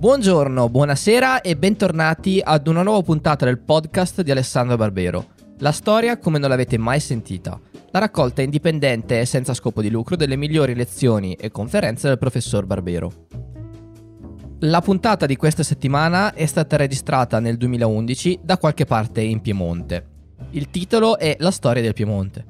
Buongiorno, buonasera e bentornati ad una nuova puntata del podcast di Alessandro Barbero. La storia come non l'avete mai sentita. La raccolta indipendente e senza scopo di lucro delle migliori lezioni e conferenze del professor Barbero. La puntata di questa settimana è stata registrata nel 2011 da qualche parte in Piemonte. Il titolo è La storia del Piemonte.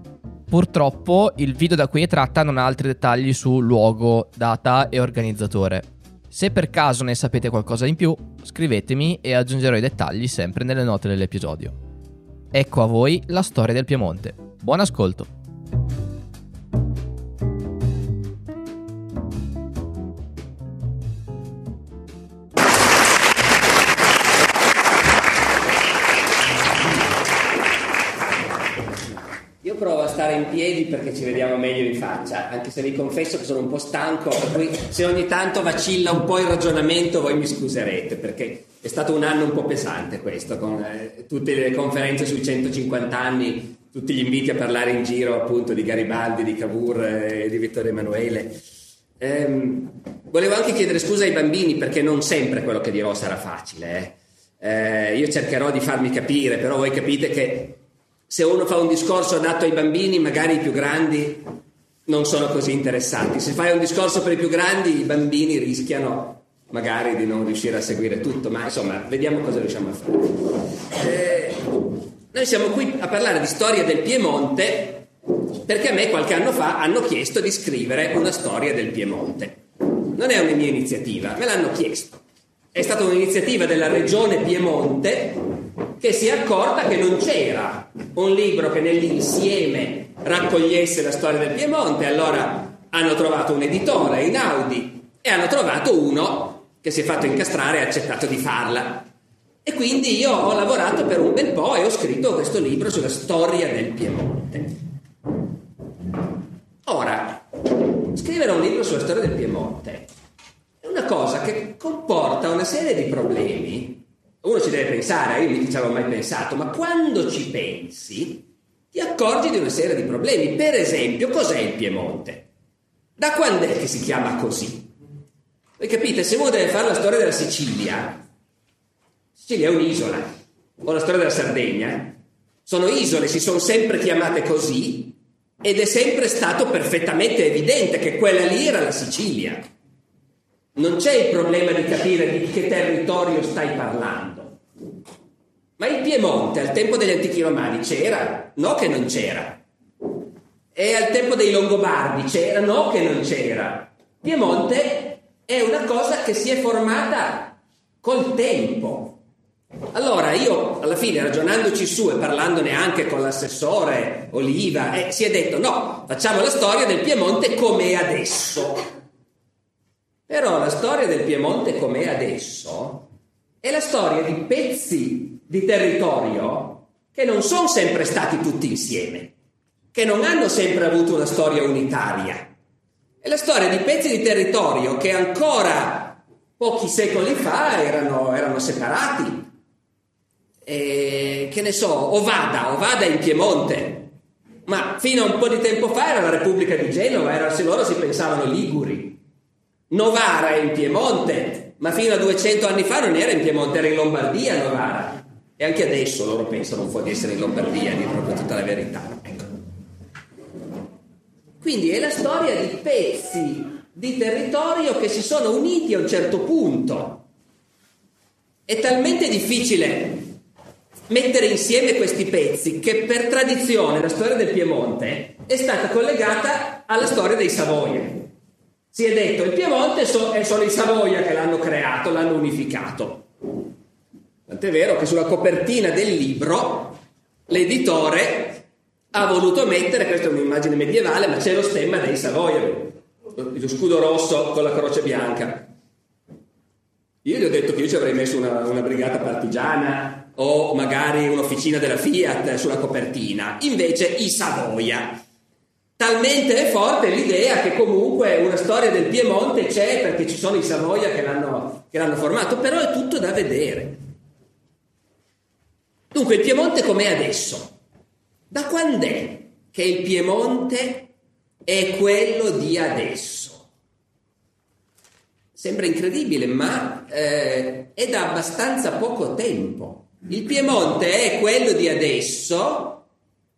Purtroppo il video da cui è tratta non ha altri dettagli su luogo, data e organizzatore. Se per caso ne sapete qualcosa in più, scrivetemi e aggiungerò i dettagli sempre nelle note dell'episodio. Ecco a voi la storia del Piemonte. Buon ascolto! Provo a stare in piedi perché ci vediamo meglio in faccia, anche se vi confesso che sono un po' stanco, per cui se ogni tanto vacilla un po' il ragionamento voi mi scuserete, perché è stato un anno un po' pesante questo, con eh, tutte le conferenze sui 150 anni, tutti gli inviti a parlare in giro appunto di Garibaldi, di Cavour e di Vittorio Emanuele. Ehm, volevo anche chiedere scusa ai bambini perché non sempre quello che dirò sarà facile. Eh. Eh, io cercherò di farmi capire, però voi capite che se uno fa un discorso adatto ai bambini, magari i più grandi non sono così interessati. Se fai un discorso per i più grandi, i bambini rischiano magari di non riuscire a seguire tutto, ma insomma, vediamo cosa riusciamo a fare. Eh, noi siamo qui a parlare di storia del Piemonte perché a me qualche anno fa hanno chiesto di scrivere una storia del Piemonte. Non è una mia iniziativa, me l'hanno chiesto. È stata un'iniziativa della regione Piemonte che si è accorta che non c'era un libro che nell'insieme raccogliesse la storia del Piemonte, allora hanno trovato un editore, Inaudi, e hanno trovato uno che si è fatto incastrare e ha accettato di farla. E quindi io ho lavorato per un bel po' e ho scritto questo libro sulla storia del Piemonte. Ora, scrivere un libro sulla storia del Piemonte è una cosa che comporta una serie di problemi uno ci deve pensare, io non ci avevo mai pensato, ma quando ci pensi ti accorgi di una serie di problemi. Per esempio, cos'è il Piemonte? Da quando è che si chiama così? Voi capite, se uno deve fare la storia della Sicilia, Sicilia è un'isola, o la storia della Sardegna, sono isole, si sono sempre chiamate così ed è sempre stato perfettamente evidente che quella lì era la Sicilia. Non c'è il problema di capire di che territorio stai parlando. Ma il Piemonte al tempo degli antichi romani c'era? No che non c'era. E al tempo dei Longobardi c'era? No che non c'era. Piemonte è una cosa che si è formata col tempo. Allora io alla fine ragionandoci su e parlandone anche con l'assessore Oliva, eh, si è detto no, facciamo la storia del Piemonte come è adesso. Però la storia del Piemonte com'è adesso è la storia di pezzi di territorio che non sono sempre stati tutti insieme, che non hanno sempre avuto una storia unitaria. È la storia di pezzi di territorio che ancora pochi secoli fa erano, erano separati. E, che ne so, Ovada, Ovada in Piemonte, ma fino a un po' di tempo fa era la Repubblica di Genova, era, se loro si pensavano liguri. Novara è in Piemonte, ma fino a 200 anni fa non era in Piemonte, era in Lombardia Novara. E anche adesso loro pensano un po' di essere in Lombardia, di proprio tutta la verità. Ecco. Quindi è la storia di pezzi di territorio che si sono uniti a un certo punto. È talmente difficile mettere insieme questi pezzi che per tradizione la storia del Piemonte è stata collegata alla storia dei Savoia. Si è detto il Piemonte so, è solo i Savoia che l'hanno creato, l'hanno unificato. Tant'è vero che sulla copertina del libro l'editore ha voluto mettere, questa è un'immagine medievale, ma c'è lo stemma dei Savoia, lo scudo rosso con la croce bianca. Io gli ho detto che io ci avrei messo una, una brigata partigiana o magari un'officina della Fiat sulla copertina, invece i Savoia Talmente è forte l'idea che comunque una storia del Piemonte c'è perché ci sono i Savoia che l'hanno, che l'hanno formato, però è tutto da vedere. Dunque il Piemonte com'è adesso? Da quando è che il Piemonte è quello di adesso? Sembra incredibile, ma eh, è da abbastanza poco tempo. Il Piemonte è quello di adesso,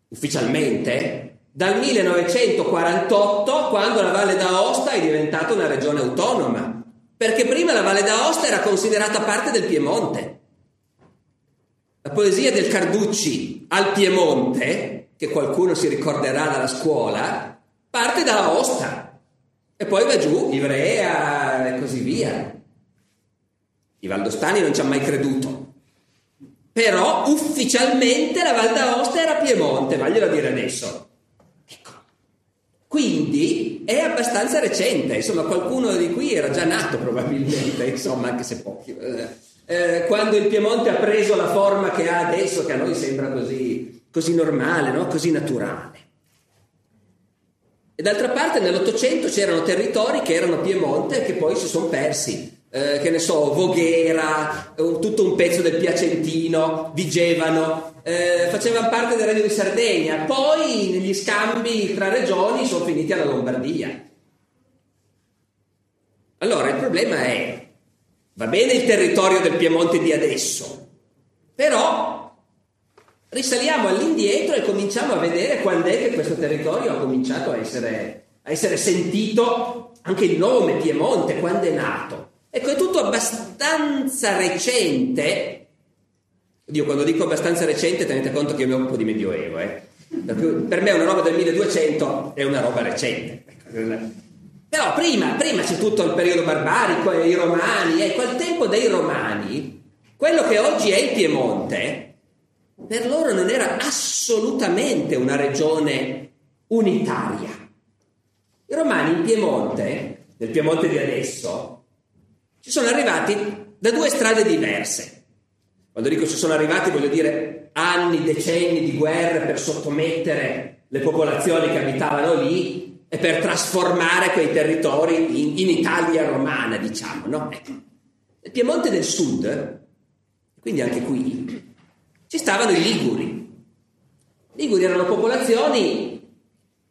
ufficialmente, dal 1948, quando la Valle d'Aosta è diventata una regione autonoma, perché prima la Valle d'Aosta era considerata parte del Piemonte. La poesia del Carducci al Piemonte, che qualcuno si ricorderà dalla scuola, parte da Aosta e poi va giù, Ivrea e così via. I valdostani non ci hanno mai creduto. Però ufficialmente la Val d'Aosta era Piemonte, vaglielo dire adesso. Quindi è abbastanza recente, insomma qualcuno di qui era già nato probabilmente, insomma anche se pochi. Eh, eh, quando il Piemonte ha preso la forma che ha adesso, che a noi sembra così, così normale, no? così naturale. E d'altra parte nell'Ottocento c'erano territori che erano Piemonte e che poi si sono persi. Eh, che ne so, Voghera, un, tutto un pezzo del Piacentino, Vigevano, eh, facevano parte del Regno di Sardegna, poi negli scambi tra regioni sono finiti alla Lombardia. Allora il problema è, va bene il territorio del Piemonte di adesso, però risaliamo all'indietro e cominciamo a vedere quando è che questo territorio ha cominciato a essere, a essere sentito, anche il nome Piemonte, quando è nato. Ecco, è tutto abbastanza recente. Dio, quando dico abbastanza recente, tenete conto che io ho un po' di medioevo, eh. Per me una roba del 1200 è una roba recente. Però prima, prima c'è tutto il periodo barbarico e i romani, ecco, al tempo dei romani, quello che oggi è il Piemonte, per loro non era assolutamente una regione unitaria. I romani in Piemonte, nel Piemonte di adesso, ci sono arrivati da due strade diverse. Quando dico ci sono arrivati voglio dire anni, decenni di guerre per sottomettere le popolazioni che abitavano lì e per trasformare quei territori in, in Italia romana, diciamo, no? Ecco. Nel Piemonte del Sud, quindi anche qui, ci stavano i Liguri. I Liguri erano popolazioni,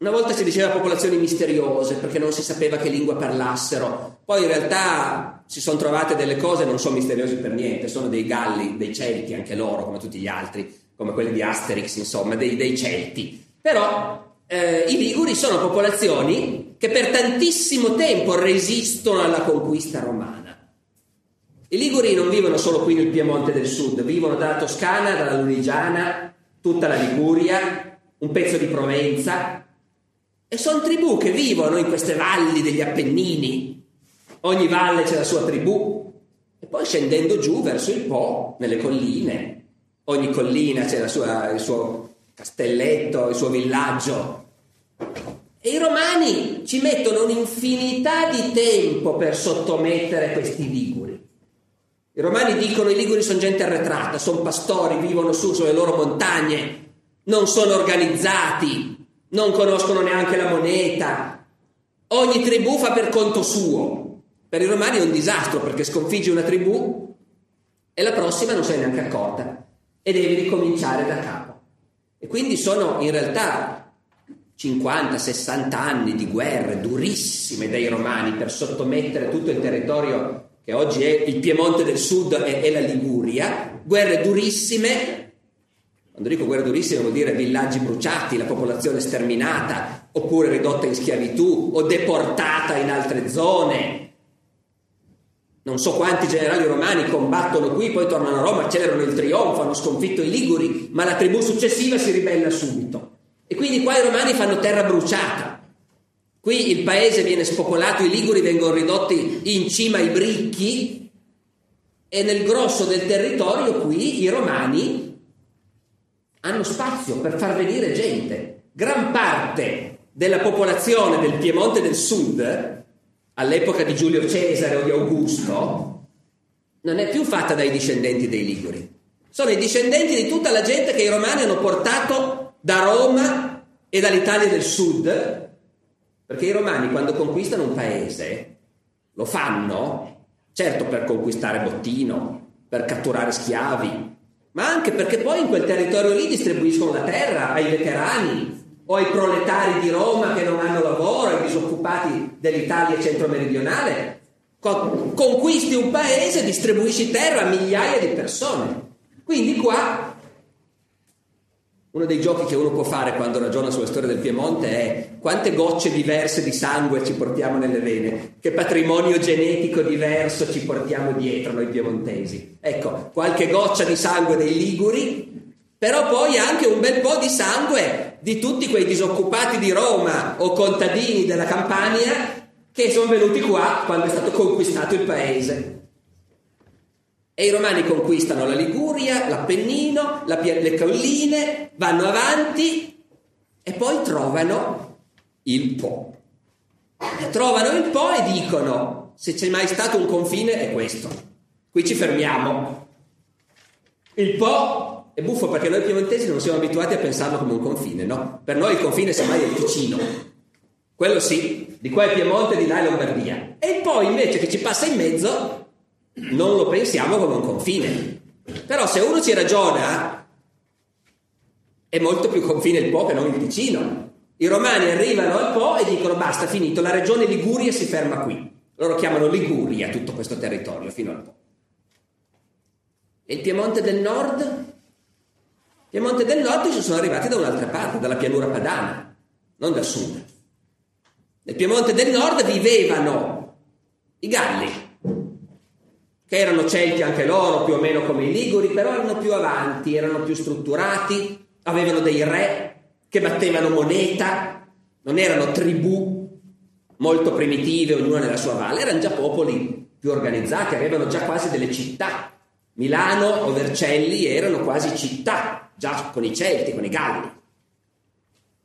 una volta si diceva popolazioni misteriose perché non si sapeva che lingua parlassero, poi in realtà si sono trovate delle cose non sono misteriose per niente, sono dei galli, dei celti anche loro come tutti gli altri, come quelli di Asterix insomma, dei, dei celti. Però eh, i Liguri sono popolazioni che per tantissimo tempo resistono alla conquista romana. I Liguri non vivono solo qui nel Piemonte del Sud, vivono dalla Toscana, dalla Lunigiana, tutta la Liguria, un pezzo di Provenza e sono tribù che vivono in queste valli degli Appennini. Ogni valle c'è la sua tribù e poi scendendo giù verso il Po, nelle colline, ogni collina c'è sua, il suo castelletto, il suo villaggio. E i romani ci mettono un'infinità di tempo per sottomettere questi liguri. I romani dicono i liguri sono gente arretrata, sono pastori, vivono su sulle loro montagne, non sono organizzati, non conoscono neanche la moneta. Ogni tribù fa per conto suo. Per i romani è un disastro perché sconfiggi una tribù e la prossima non se ne è neanche accorta e devi ricominciare da capo. E quindi sono in realtà 50-60 anni di guerre durissime dei romani per sottomettere tutto il territorio che oggi è il Piemonte del Sud e, e la Liguria, guerre durissime, quando dico guerre durissime vuol dire villaggi bruciati, la popolazione sterminata, oppure ridotta in schiavitù o deportata in altre zone. Non so quanti generali romani combattono qui, poi tornano a Roma, celebrano il trionfo, hanno sconfitto i Liguri, ma la tribù successiva si ribella subito. E quindi qua i romani fanno terra bruciata. Qui il paese viene spopolato, i liguri vengono ridotti in cima ai bricchi e nel grosso del territorio qui i romani hanno spazio per far venire gente. Gran parte della popolazione del Piemonte del Sud, all'epoca di Giulio Cesare o di Augusto, non è più fatta dai discendenti dei Liguri. Sono i discendenti di tutta la gente che i romani hanno portato da Roma e dall'Italia del Sud perché i romani quando conquistano un paese lo fanno, certo per conquistare bottino, per catturare schiavi, ma anche perché poi in quel territorio lì distribuiscono la terra ai veterani o ai proletari di Roma che non hanno lavoro, ai disoccupati dell'Italia centro-meridionale. conquisti un paese, distribuisci terra a migliaia di persone. Quindi qua uno dei giochi che uno può fare quando ragiona sulla storia del Piemonte è quante gocce diverse di sangue ci portiamo nelle vene, che patrimonio genetico diverso ci portiamo dietro noi piemontesi. Ecco, qualche goccia di sangue dei Liguri, però poi anche un bel po' di sangue di tutti quei disoccupati di Roma o contadini della Campania che sono venuti qua quando è stato conquistato il paese. E i romani conquistano la Liguria, l'Appennino, la, le colline, vanno avanti e poi trovano il Po. E trovano il Po e dicono, se c'è mai stato un confine è questo, qui ci fermiamo. Il Po è buffo perché noi piemontesi non siamo abituati a pensarlo come un confine, no? Per noi il confine semmai è il Ticino, quello sì, di qua è Piemonte, di là è Lombardia. E poi invece che ci passa in mezzo non lo pensiamo come un confine. Però se uno ci ragiona, è molto più confine il Po che non il vicino. I romani arrivano al Po e dicono basta, finito, la regione Liguria si ferma qui. Loro chiamano Liguria tutto questo territorio fino al Po. E il Piemonte del Nord? Il Piemonte del Nord ci sono arrivati da un'altra parte, dalla pianura padana, non da sud. Nel Piemonte del Nord vivevano i Galli, che erano celti anche loro, più o meno come i Liguri, però erano più avanti, erano più strutturati, avevano dei re che battevano moneta, non erano tribù molto primitive, ognuna nella sua valle, erano già popoli più organizzati, avevano già quasi delle città. Milano o Vercelli erano quasi città, già con i Celti, con i Galli.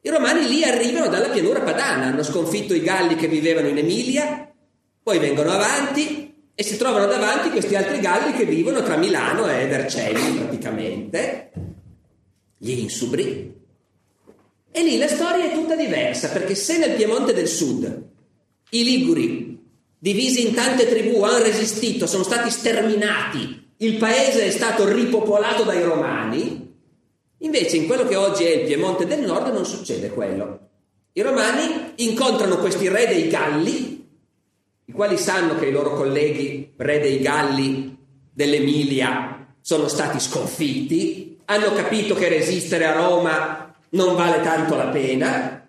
I Romani lì arrivano dalla pianura padana, hanno sconfitto i Galli che vivevano in Emilia, poi vengono avanti, e si trovano davanti questi altri galli che vivono tra Milano e Vercelli praticamente, gli insubri. E lì la storia è tutta diversa, perché se nel Piemonte del Sud i Liguri, divisi in tante tribù, hanno resistito, sono stati sterminati, il paese è stato ripopolato dai Romani, invece in quello che oggi è il Piemonte del Nord non succede quello. I Romani incontrano questi re dei Galli i quali sanno che i loro colleghi re dei Galli dell'Emilia sono stati sconfitti, hanno capito che resistere a Roma non vale tanto la pena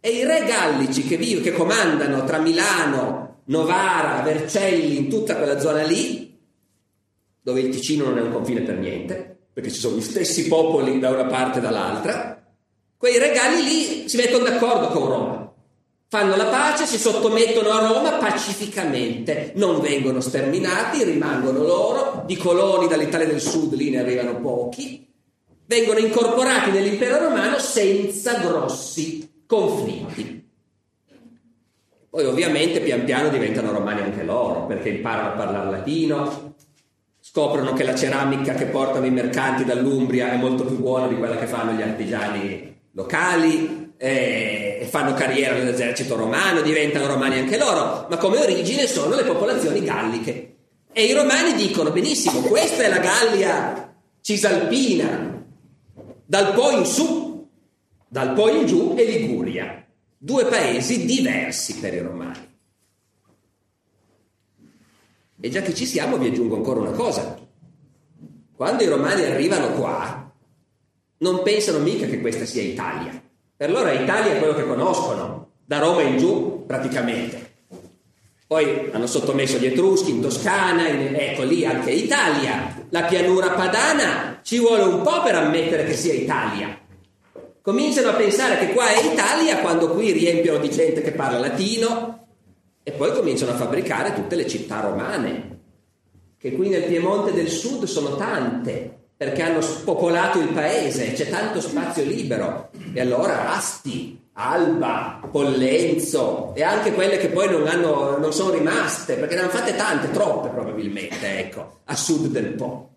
e i re gallici che, vivono, che comandano tra Milano, Novara, Vercelli, in tutta quella zona lì, dove il Ticino non è un confine per niente, perché ci sono gli stessi popoli da una parte e dall'altra, quei regali lì si mettono d'accordo con Roma fanno la pace, si sottomettono a Roma pacificamente, non vengono sterminati, rimangono loro, di coloni dall'Italia del Sud lì ne arrivano pochi, vengono incorporati nell'impero romano senza grossi conflitti. Poi ovviamente pian piano diventano romani anche loro, perché imparano a parlare latino, scoprono che la ceramica che portano i mercanti dall'Umbria è molto più buona di quella che fanno gli artigiani locali, eh, fanno carriera nell'esercito romano, diventano romani anche loro, ma come origine sono le popolazioni galliche. E i romani dicono, benissimo, questa è la Gallia cisalpina, dal Po in su, dal Po in giù e Liguria, due paesi diversi per i romani. E già che ci siamo vi aggiungo ancora una cosa. Quando i romani arrivano qua, non pensano mica che questa sia Italia. Per loro Italia è quello che conoscono, da Roma in giù praticamente. Poi hanno sottomesso gli Etruschi in Toscana, in, ecco lì anche Italia. La pianura padana ci vuole un po' per ammettere che sia Italia. Cominciano a pensare che qua è Italia quando qui riempiono di gente che parla latino e poi cominciano a fabbricare tutte le città romane, che qui nel Piemonte del Sud sono tante, perché hanno spopolato il paese, c'è tanto spazio libero. E allora Asti, Alba, Pollenzo e anche quelle che poi non, hanno, non sono rimaste, perché ne hanno fatte tante, troppe probabilmente, ecco, a sud del Po.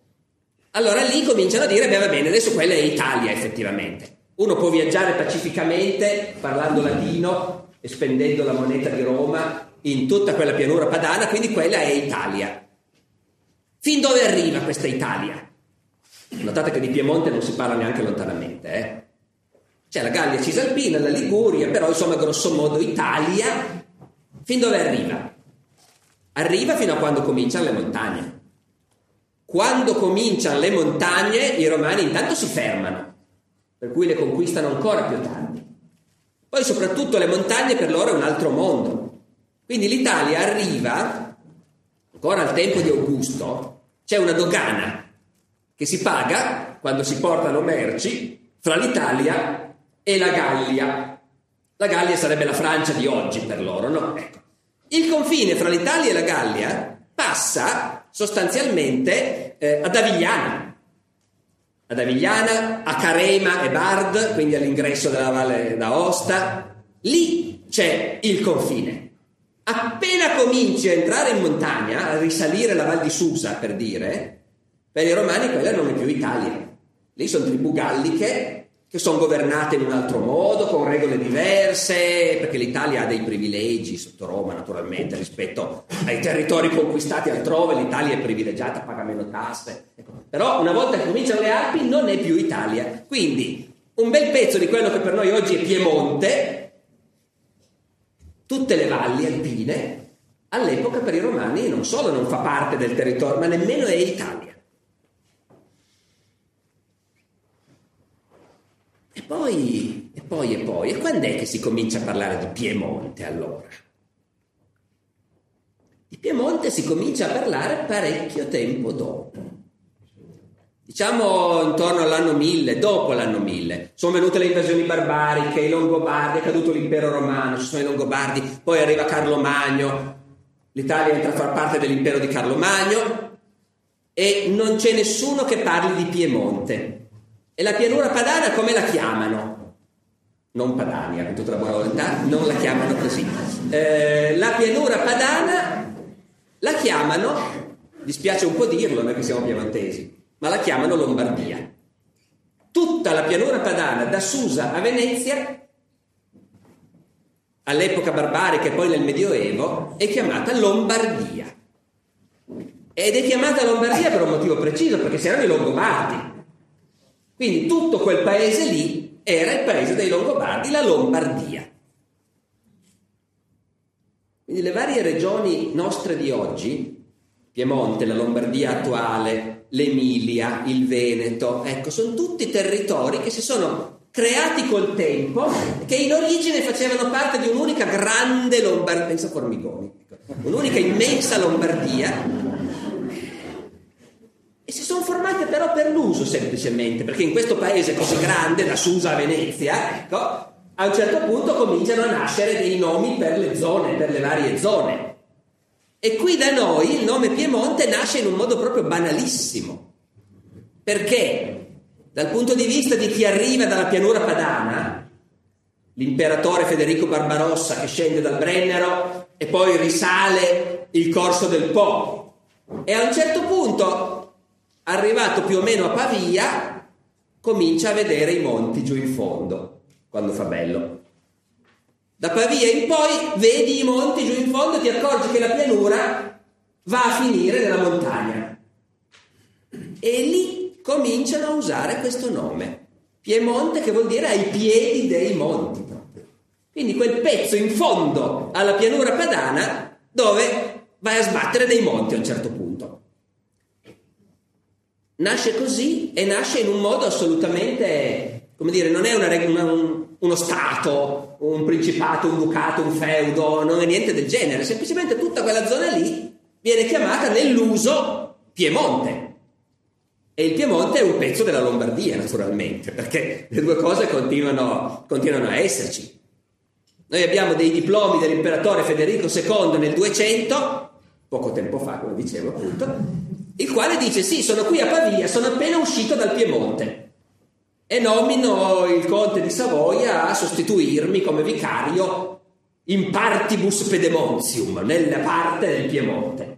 Allora lì cominciano a dire, beh va bene, adesso quella è Italia effettivamente. Uno può viaggiare pacificamente parlando latino e spendendo la moneta di Roma in tutta quella pianura padana, quindi quella è Italia. Fin dove arriva questa Italia? Notate che di Piemonte non si parla neanche lontanamente, eh? C'è la Gallia Cisalpina, la Liguria, però insomma grosso modo Italia, fin dove arriva? arriva fino a quando cominciano le montagne. Quando cominciano le montagne, i romani intanto si fermano, per cui le conquistano ancora più tardi. Poi soprattutto le montagne per loro è un altro mondo. Quindi l'Italia arriva, ancora al tempo di Augusto, c'è una dogana che si paga quando si portano merci fra l'Italia e la Gallia. La Gallia sarebbe la Francia di oggi per loro, no? Ecco. Il confine fra l'Italia e la Gallia passa sostanzialmente eh, ad Avigliana. Ad Avigliana, a Carema e Bard, quindi all'ingresso della Valle d'Aosta. Lì c'è il confine. Appena cominci a entrare in montagna, a risalire la Val di Susa per dire, per i romani quella non è più Italia. Lì sono tribù galliche che sono governate in un altro modo, con regole diverse, perché l'Italia ha dei privilegi sotto Roma naturalmente rispetto ai territori conquistati altrove, l'Italia è privilegiata, paga meno tasse. Ecco. Però una volta che cominciano le Alpi non è più Italia. Quindi un bel pezzo di quello che per noi oggi è Piemonte, tutte le valli alpine, all'epoca per i romani non solo non fa parte del territorio, ma nemmeno è Italia. E poi, e poi, e poi, e quando è che si comincia a parlare di Piemonte allora? Di Piemonte si comincia a parlare parecchio tempo dopo. Diciamo intorno all'anno 1000, dopo l'anno 1000. Sono venute le invasioni barbariche, i Longobardi, è caduto l'impero romano, ci sono i Longobardi, poi arriva Carlo Magno, l'Italia entra a far parte dell'impero di Carlo Magno e non c'è nessuno che parli di Piemonte. E la pianura padana come la chiamano? Non Padania, con tutta la buona volontà, non la chiamano così. Eh, la pianura padana la chiamano, dispiace un po' dirlo, noi che siamo piemontesi, ma la chiamano Lombardia. Tutta la pianura padana, da Susa a Venezia, all'epoca barbarica e poi nel Medioevo, è chiamata Lombardia. Ed è chiamata Lombardia per un motivo preciso, perché si erano i Longobardi. Quindi tutto quel paese lì era il paese dei Longobardi, la Lombardia. Quindi le varie regioni nostre di oggi, Piemonte, la Lombardia attuale, l'Emilia, il Veneto, ecco, sono tutti territori che si sono creati col tempo, che in origine facevano parte di un'unica grande Lombardia, pensa Formigoni, ecco, un'unica immensa Lombardia si sono formate però per l'uso semplicemente, perché in questo paese così grande, da Susa a Venezia, ecco, a un certo punto cominciano a nascere dei nomi per le zone, per le varie zone. E qui da noi il nome Piemonte nasce in un modo proprio banalissimo. Perché? Dal punto di vista di chi arriva dalla pianura padana, l'imperatore Federico Barbarossa che scende dal Brennero e poi risale il corso del Po. E a un certo punto arrivato più o meno a Pavia, comincia a vedere i monti giù in fondo, quando fa bello. Da Pavia in poi vedi i monti giù in fondo e ti accorgi che la pianura va a finire nella montagna. E lì cominciano a usare questo nome, Piemonte che vuol dire ai piedi dei monti. Quindi quel pezzo in fondo alla pianura padana dove vai a sbattere dei monti a un certo punto. Nasce così e nasce in un modo assolutamente, come dire, non è una, un, uno Stato, un principato, un ducato, un feudo, non è niente del genere, semplicemente tutta quella zona lì viene chiamata nell'uso Piemonte. E il Piemonte è un pezzo della Lombardia, naturalmente, perché le due cose continuano, continuano a esserci. Noi abbiamo dei diplomi dell'imperatore Federico II nel 200, poco tempo fa, come dicevo appunto, il quale dice sì, sono qui a Pavia, sono appena uscito dal Piemonte e nomino il conte di Savoia a sostituirmi come vicario in partibus pedemontium, nella parte del Piemonte.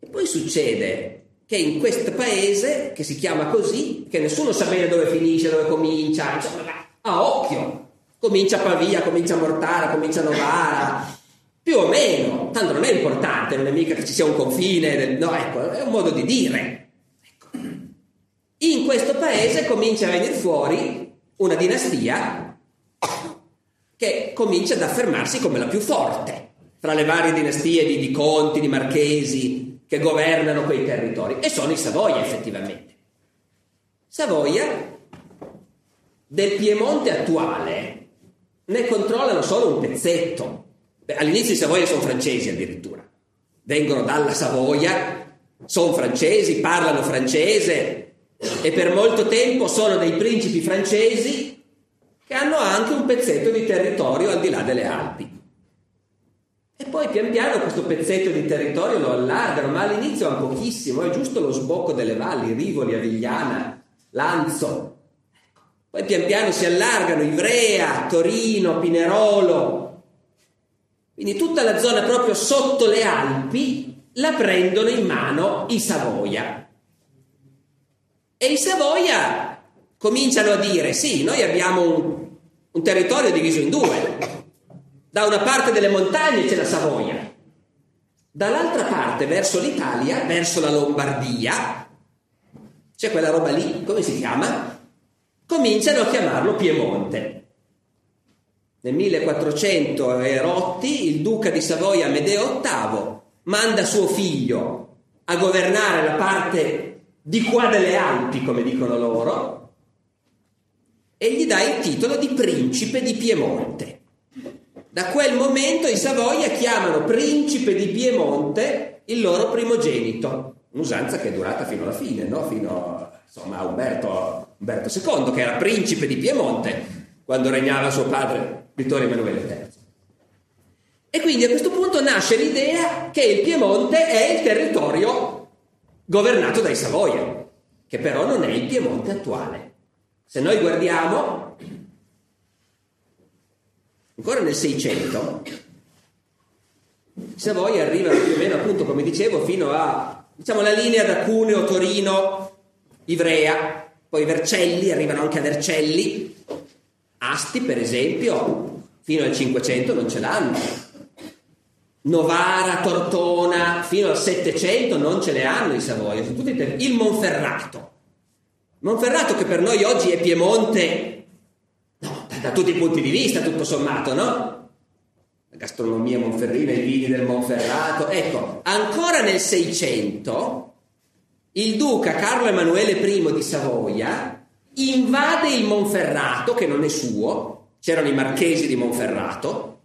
E poi succede che in questo paese, che si chiama così, che nessuno sa bene dove finisce, dove comincia, insomma, a occhio, comincia Pavia, comincia Mortara, comincia Novara, più o meno, tanto non è importante, non è mica che ci sia un confine, no, ecco, è un modo di dire. Ecco. In questo paese comincia a venire fuori una dinastia che comincia ad affermarsi come la più forte fra le varie dinastie di, di conti, di marchesi che governano quei territori, e sono i Savoia effettivamente. Savoia del Piemonte attuale ne controllano solo un pezzetto. All'inizio i Savoia sono francesi addirittura, vengono dalla Savoia, sono francesi, parlano francese e per molto tempo sono dei principi francesi che hanno anche un pezzetto di territorio al di là delle Alpi. E poi pian piano questo pezzetto di territorio lo allargano, ma all'inizio ha pochissimo, è giusto lo sbocco delle valli, Rivoli, Avigliana, Lanzo. Poi pian piano si allargano Ivrea, Torino, Pinerolo. Quindi tutta la zona proprio sotto le Alpi la prendono in mano i Savoia. E i Savoia cominciano a dire, sì, noi abbiamo un, un territorio diviso in due, da una parte delle montagne c'è la Savoia, dall'altra parte, verso l'Italia, verso la Lombardia, c'è quella roba lì, come si chiama? Cominciano a chiamarlo Piemonte. Nel 1400 e rotti il duca di Savoia Amedeo VIII manda suo figlio a governare la parte di qua delle Alpi, come dicono loro, e gli dà il titolo di principe di Piemonte. Da quel momento i Savoia chiamano principe di Piemonte il loro primogenito, un'usanza che è durata fino alla fine, no? fino insomma, a Umberto, Umberto II, che era principe di Piemonte quando regnava suo padre Vittorio Emanuele III. E quindi a questo punto nasce l'idea che il Piemonte è il territorio governato dai Savoia, che però non è il Piemonte attuale. Se noi guardiamo Ancora nel 600 Savoia arrivano più o meno, appunto, come dicevo, fino a diciamo la linea da Cuneo, Torino, Ivrea, poi Vercelli, arrivano anche a Vercelli, Asti, per esempio, fino al 500 non ce l'hanno. Novara, Tortona, fino al 700 non ce le hanno i Savoia, sono tutti il Monferrato. Monferrato che per noi oggi è Piemonte da tutti i punti di vista, tutto sommato, no? La gastronomia monferrina, i vini del Monferrato. Ecco, ancora nel 600 il duca Carlo Emanuele I di Savoia invade il Monferrato, che non è suo, c'erano i marchesi di Monferrato,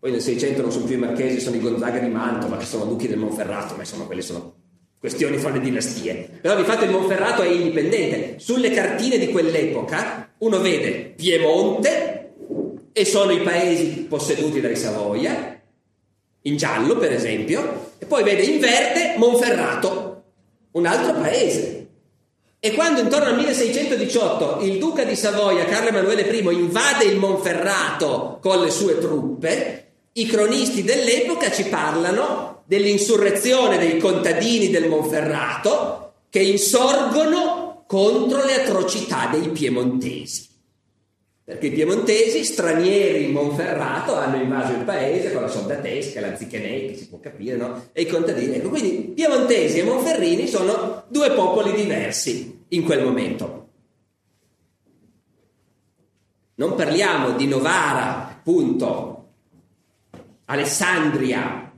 poi nel 600 non sono più i marchesi, sono i Gonzaga di Mantova, che sono duchi del Monferrato, ma insomma quelle sono questioni fra le dinastie. Però di fatto il Monferrato è indipendente. Sulle cartine di quell'epoca uno vede Piemonte e sono i paesi posseduti dai Savoia, in giallo per esempio, e poi vede in verde Monferrato, un altro paese. E quando intorno al 1618 il duca di Savoia, Carlo Emanuele I, invade il Monferrato con le sue truppe, i cronisti dell'epoca ci parlano dell'insurrezione dei contadini del Monferrato che insorgono contro le atrocità dei piemontesi. Perché i piemontesi, stranieri in Monferrato, hanno invaso il paese con la soldatesca, la zichenei, che si può capire, no? E i contadini. Ecco, quindi piemontesi e monferrini sono due popoli diversi in quel momento. Non parliamo di Novara, appunto, Alessandria,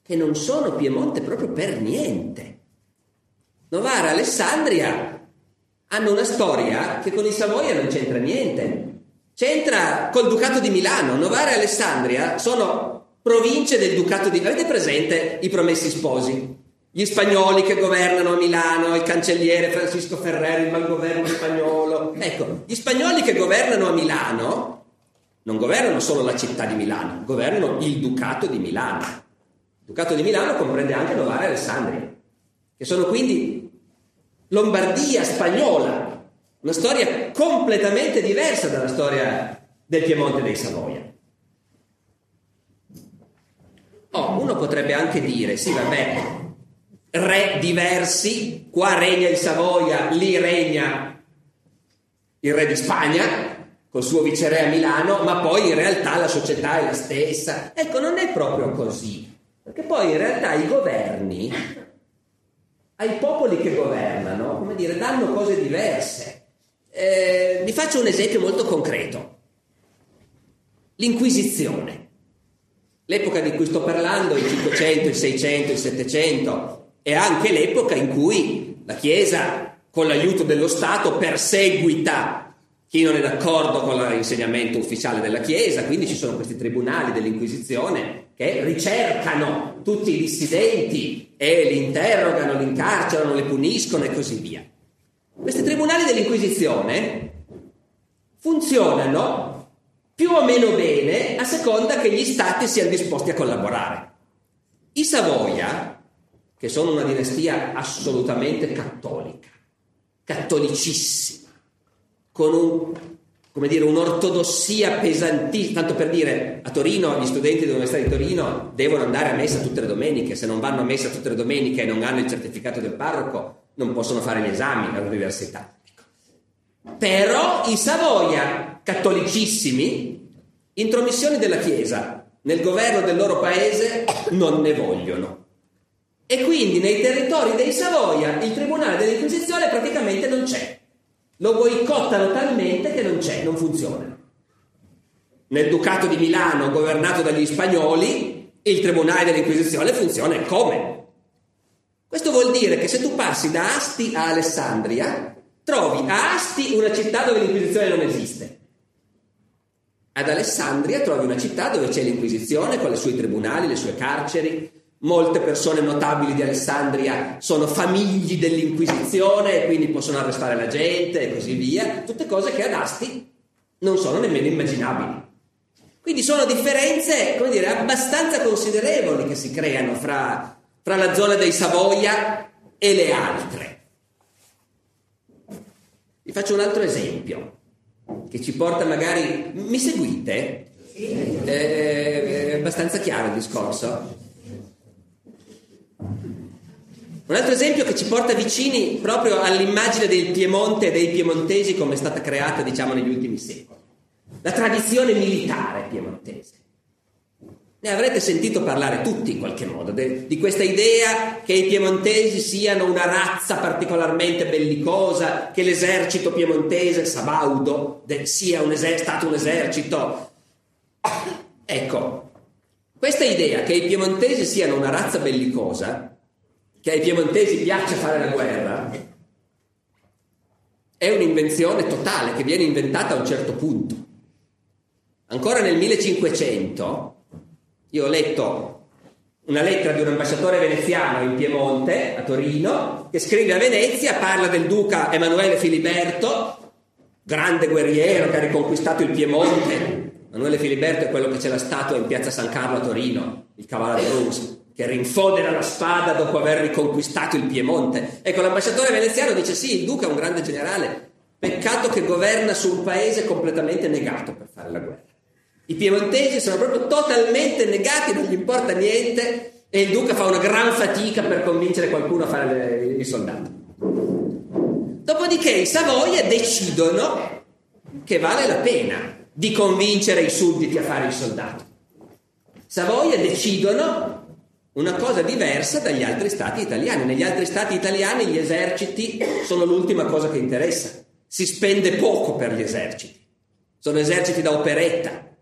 che non sono Piemonte proprio per niente. Novara Alessandria hanno una storia che con i Savoia non c'entra niente. C'entra col Ducato di Milano. Novara e Alessandria sono province del Ducato di Milano. Avete presente i promessi sposi? Gli spagnoli che governano a Milano, il cancelliere Francisco Ferrer, il malgoverno spagnolo. Ecco, gli spagnoli che governano a Milano non governano solo la città di Milano, governano il Ducato di Milano. Ducato di Milano comprende anche Novara e Alessandria, che sono quindi Lombardia spagnola, una storia completamente diversa dalla storia del Piemonte dei Savoia. Oh, uno potrebbe anche dire, sì vabbè, re diversi, qua regna il Savoia, lì regna il re di Spagna, col suo viceré a Milano, ma poi in realtà la società è la stessa. Ecco, non è proprio così. Perché poi in realtà i governi, ai popoli che governano, come dire, danno cose diverse. Eh, vi faccio un esempio molto concreto. L'Inquisizione. L'epoca di cui sto parlando, il 500, il 600, il 700, è anche l'epoca in cui la Chiesa, con l'aiuto dello Stato, perseguita chi non è d'accordo con l'insegnamento ufficiale della Chiesa, quindi ci sono questi tribunali dell'Inquisizione che ricercano tutti i dissidenti e li interrogano, li incarcerano, li puniscono e così via. Questi tribunali dell'Inquisizione funzionano più o meno bene a seconda che gli stati siano disposti a collaborare. I Savoia, che sono una dinastia assolutamente cattolica, cattolicissima, con un, come dire, un'ortodossia pesantissima, tanto per dire, a Torino gli studenti dell'Università di Torino devono andare a messa tutte le domeniche, se non vanno a messa tutte le domeniche e non hanno il certificato del parroco, non possono fare gli esami all'università. Però i Savoia, cattolicissimi, intromissioni della Chiesa nel governo del loro paese non ne vogliono. E quindi nei territori dei Savoia il tribunale dell'Inquisizione praticamente non c'è. Lo boicottano talmente che non c'è, non funziona. Nel Ducato di Milano, governato dagli spagnoli, il Tribunale dell'Inquisizione funziona come? Questo vuol dire che se tu passi da Asti a Alessandria, trovi a Asti una città dove l'Inquisizione non esiste. Ad Alessandria trovi una città dove c'è l'Inquisizione con i suoi tribunali, le sue carceri, Molte persone notabili di Alessandria sono famigli dell'Inquisizione e quindi possono arrestare la gente e così via, tutte cose che ad Asti non sono nemmeno immaginabili. Quindi sono differenze, come dire, abbastanza considerevoli che si creano fra, fra la zona dei Savoia e le altre. Vi faccio un altro esempio che ci porta magari... Mi seguite? Sì. È, è abbastanza chiaro il discorso? Un altro esempio che ci porta vicini proprio all'immagine del Piemonte e dei piemontesi come è stata creata, diciamo, negli ultimi secoli. La tradizione militare piemontese. Ne avrete sentito parlare tutti in qualche modo de, di questa idea che i piemontesi siano una razza particolarmente bellicosa, che l'esercito piemontese, Sabaudo, de, sia un eser- stato un esercito. Ecco, questa idea che i piemontesi siano una razza bellicosa che ai piemontesi piace fare la guerra, è un'invenzione totale che viene inventata a un certo punto. Ancora nel 1500 io ho letto una lettera di un ambasciatore veneziano in Piemonte, a Torino, che scrive a Venezia, parla del duca Emanuele Filiberto, grande guerriero che ha riconquistato il Piemonte. Emanuele Filiberto è quello che c'è la statua in piazza San Carlo a Torino, il cavallo di Rus che rinfodera la spada dopo aver riconquistato il Piemonte. Ecco, l'ambasciatore veneziano dice sì, il duca è un grande generale, peccato che governa su un paese completamente negato per fare la guerra. I piemontesi sono proprio totalmente negati, non gli importa niente e il duca fa una gran fatica per convincere qualcuno a fare il soldato. Dopodiché i Savoia decidono che vale la pena di convincere i sudditi a fare il soldato. Savoia decidono una cosa diversa dagli altri stati italiani. Negli altri stati italiani gli eserciti sono l'ultima cosa che interessa. Si spende poco per gli eserciti. Sono eserciti da operetta.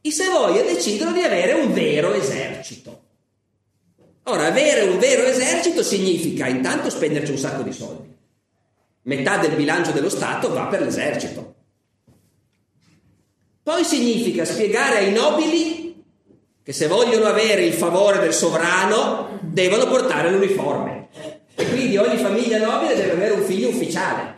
I Savoia decidono di avere un vero esercito. Ora, avere un vero esercito significa intanto spenderci un sacco di soldi. Metà del bilancio dello Stato va per l'esercito. Poi significa spiegare ai nobili che se vogliono avere il favore del sovrano devono portare l'uniforme e quindi ogni famiglia nobile deve avere un figlio ufficiale.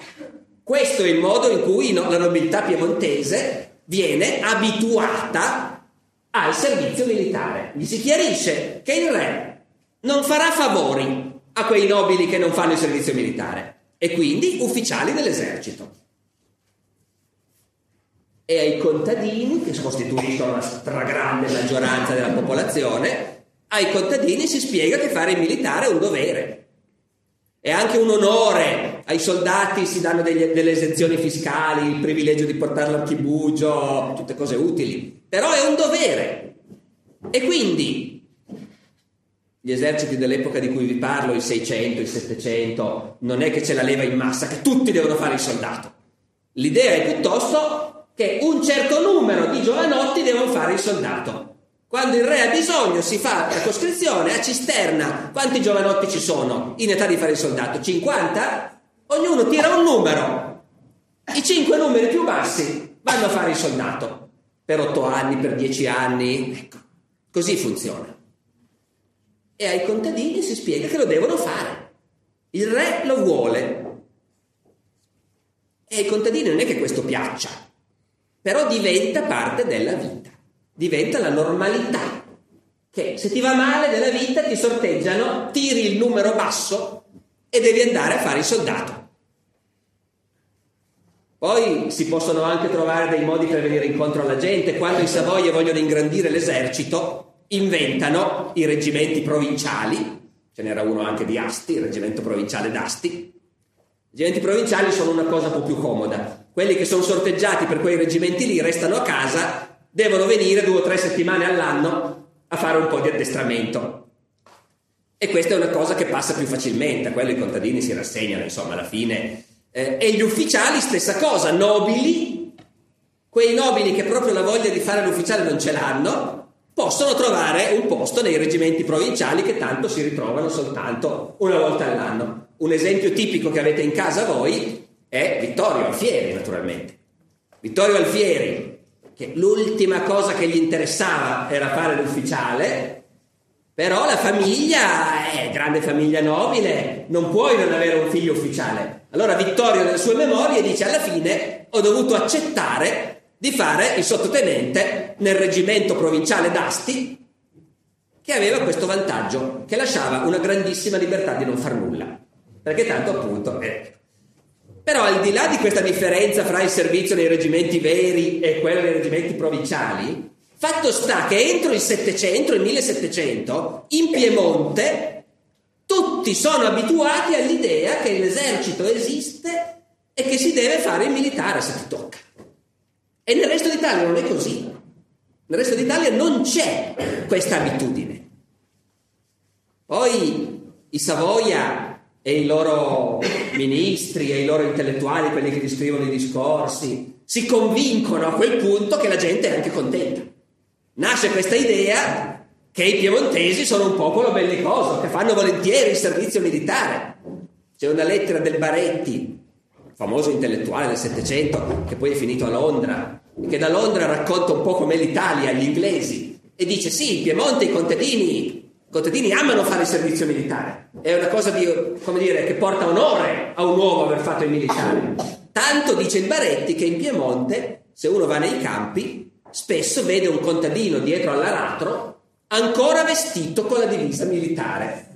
Questo è il modo in cui la nobiltà piemontese viene abituata al servizio militare. Gli si chiarisce che il re non farà favori a quei nobili che non fanno il servizio militare e quindi ufficiali dell'esercito e ai contadini, che costituiscono la stragrande maggioranza della popolazione, ai contadini si spiega che fare il militare è un dovere. È anche un onore, ai soldati si danno degli, delle esenzioni fiscali, il privilegio di portare l'archibugio, tutte cose utili, però è un dovere. E quindi gli eserciti dell'epoca di cui vi parlo, il 600, il 700, non è che c'è la leva in massa, che tutti devono fare il soldato. L'idea è piuttosto che un certo numero di giovanotti devono fare il soldato. Quando il re ha bisogno si fa la coscrizione a cisterna. Quanti giovanotti ci sono in età di fare il soldato? 50? Ognuno tira un numero. I cinque numeri più bassi vanno a fare il soldato. Per otto anni, per dieci anni. Ecco, così funziona. E ai contadini si spiega che lo devono fare. Il re lo vuole. E ai contadini non è che questo piaccia, però diventa parte della vita diventa la normalità. Che se ti va male nella vita ti sorteggiano, tiri il numero basso e devi andare a fare il soldato. Poi si possono anche trovare dei modi per venire incontro alla gente. Quando i Savoia vogliono ingrandire l'esercito, inventano i reggimenti provinciali. Ce n'era uno anche di Asti, il reggimento provinciale d'Asti. I reggimenti provinciali sono una cosa un po' più comoda. Quelli che sono sorteggiati per quei reggimenti lì restano a casa devono venire due o tre settimane all'anno a fare un po' di addestramento. E questa è una cosa che passa più facilmente, a quello i contadini si rassegnano, insomma, alla fine. Eh, e gli ufficiali, stessa cosa, nobili, quei nobili che proprio la voglia di fare l'ufficiale non ce l'hanno, possono trovare un posto nei reggimenti provinciali che tanto si ritrovano soltanto una volta all'anno. Un esempio tipico che avete in casa voi è Vittorio Alfieri, naturalmente. Vittorio Alfieri, che l'ultima cosa che gli interessava era fare l'ufficiale, però la famiglia è grande famiglia nobile, non puoi non avere un figlio ufficiale. Allora Vittorio nelle sue memorie dice alla fine ho dovuto accettare di fare il sottotenente nel reggimento provinciale d'Asti che aveva questo vantaggio, che lasciava una grandissima libertà di non far nulla, perché tanto appunto eh, però al di là di questa differenza fra il servizio nei reggimenti veri e quello nei reggimenti provinciali, fatto sta che entro il 700, il 1700, in Piemonte tutti sono abituati all'idea che l'esercito esiste e che si deve fare il militare se ti tocca. E nel resto d'Italia non è così. Nel resto d'Italia non c'è questa abitudine. Poi i Savoia e i loro ministri e i loro intellettuali, quelli che ti scrivono i discorsi, si convincono a quel punto che la gente è anche contenta. Nasce questa idea che i piemontesi sono un popolo bellicoso, che fanno volentieri il servizio militare. C'è una lettera del Baretti, famoso intellettuale del Settecento, che poi è finito a Londra, che da Londra racconta un po' come l'Italia agli inglesi, e dice sì, Piemonte i contadini contadini amano fare il servizio militare, è una cosa di, dire, che porta onore a un uomo aver fatto il militare. Tanto dice il Baretti che in Piemonte, se uno va nei campi, spesso vede un contadino dietro all'aratro ancora vestito con la divisa militare.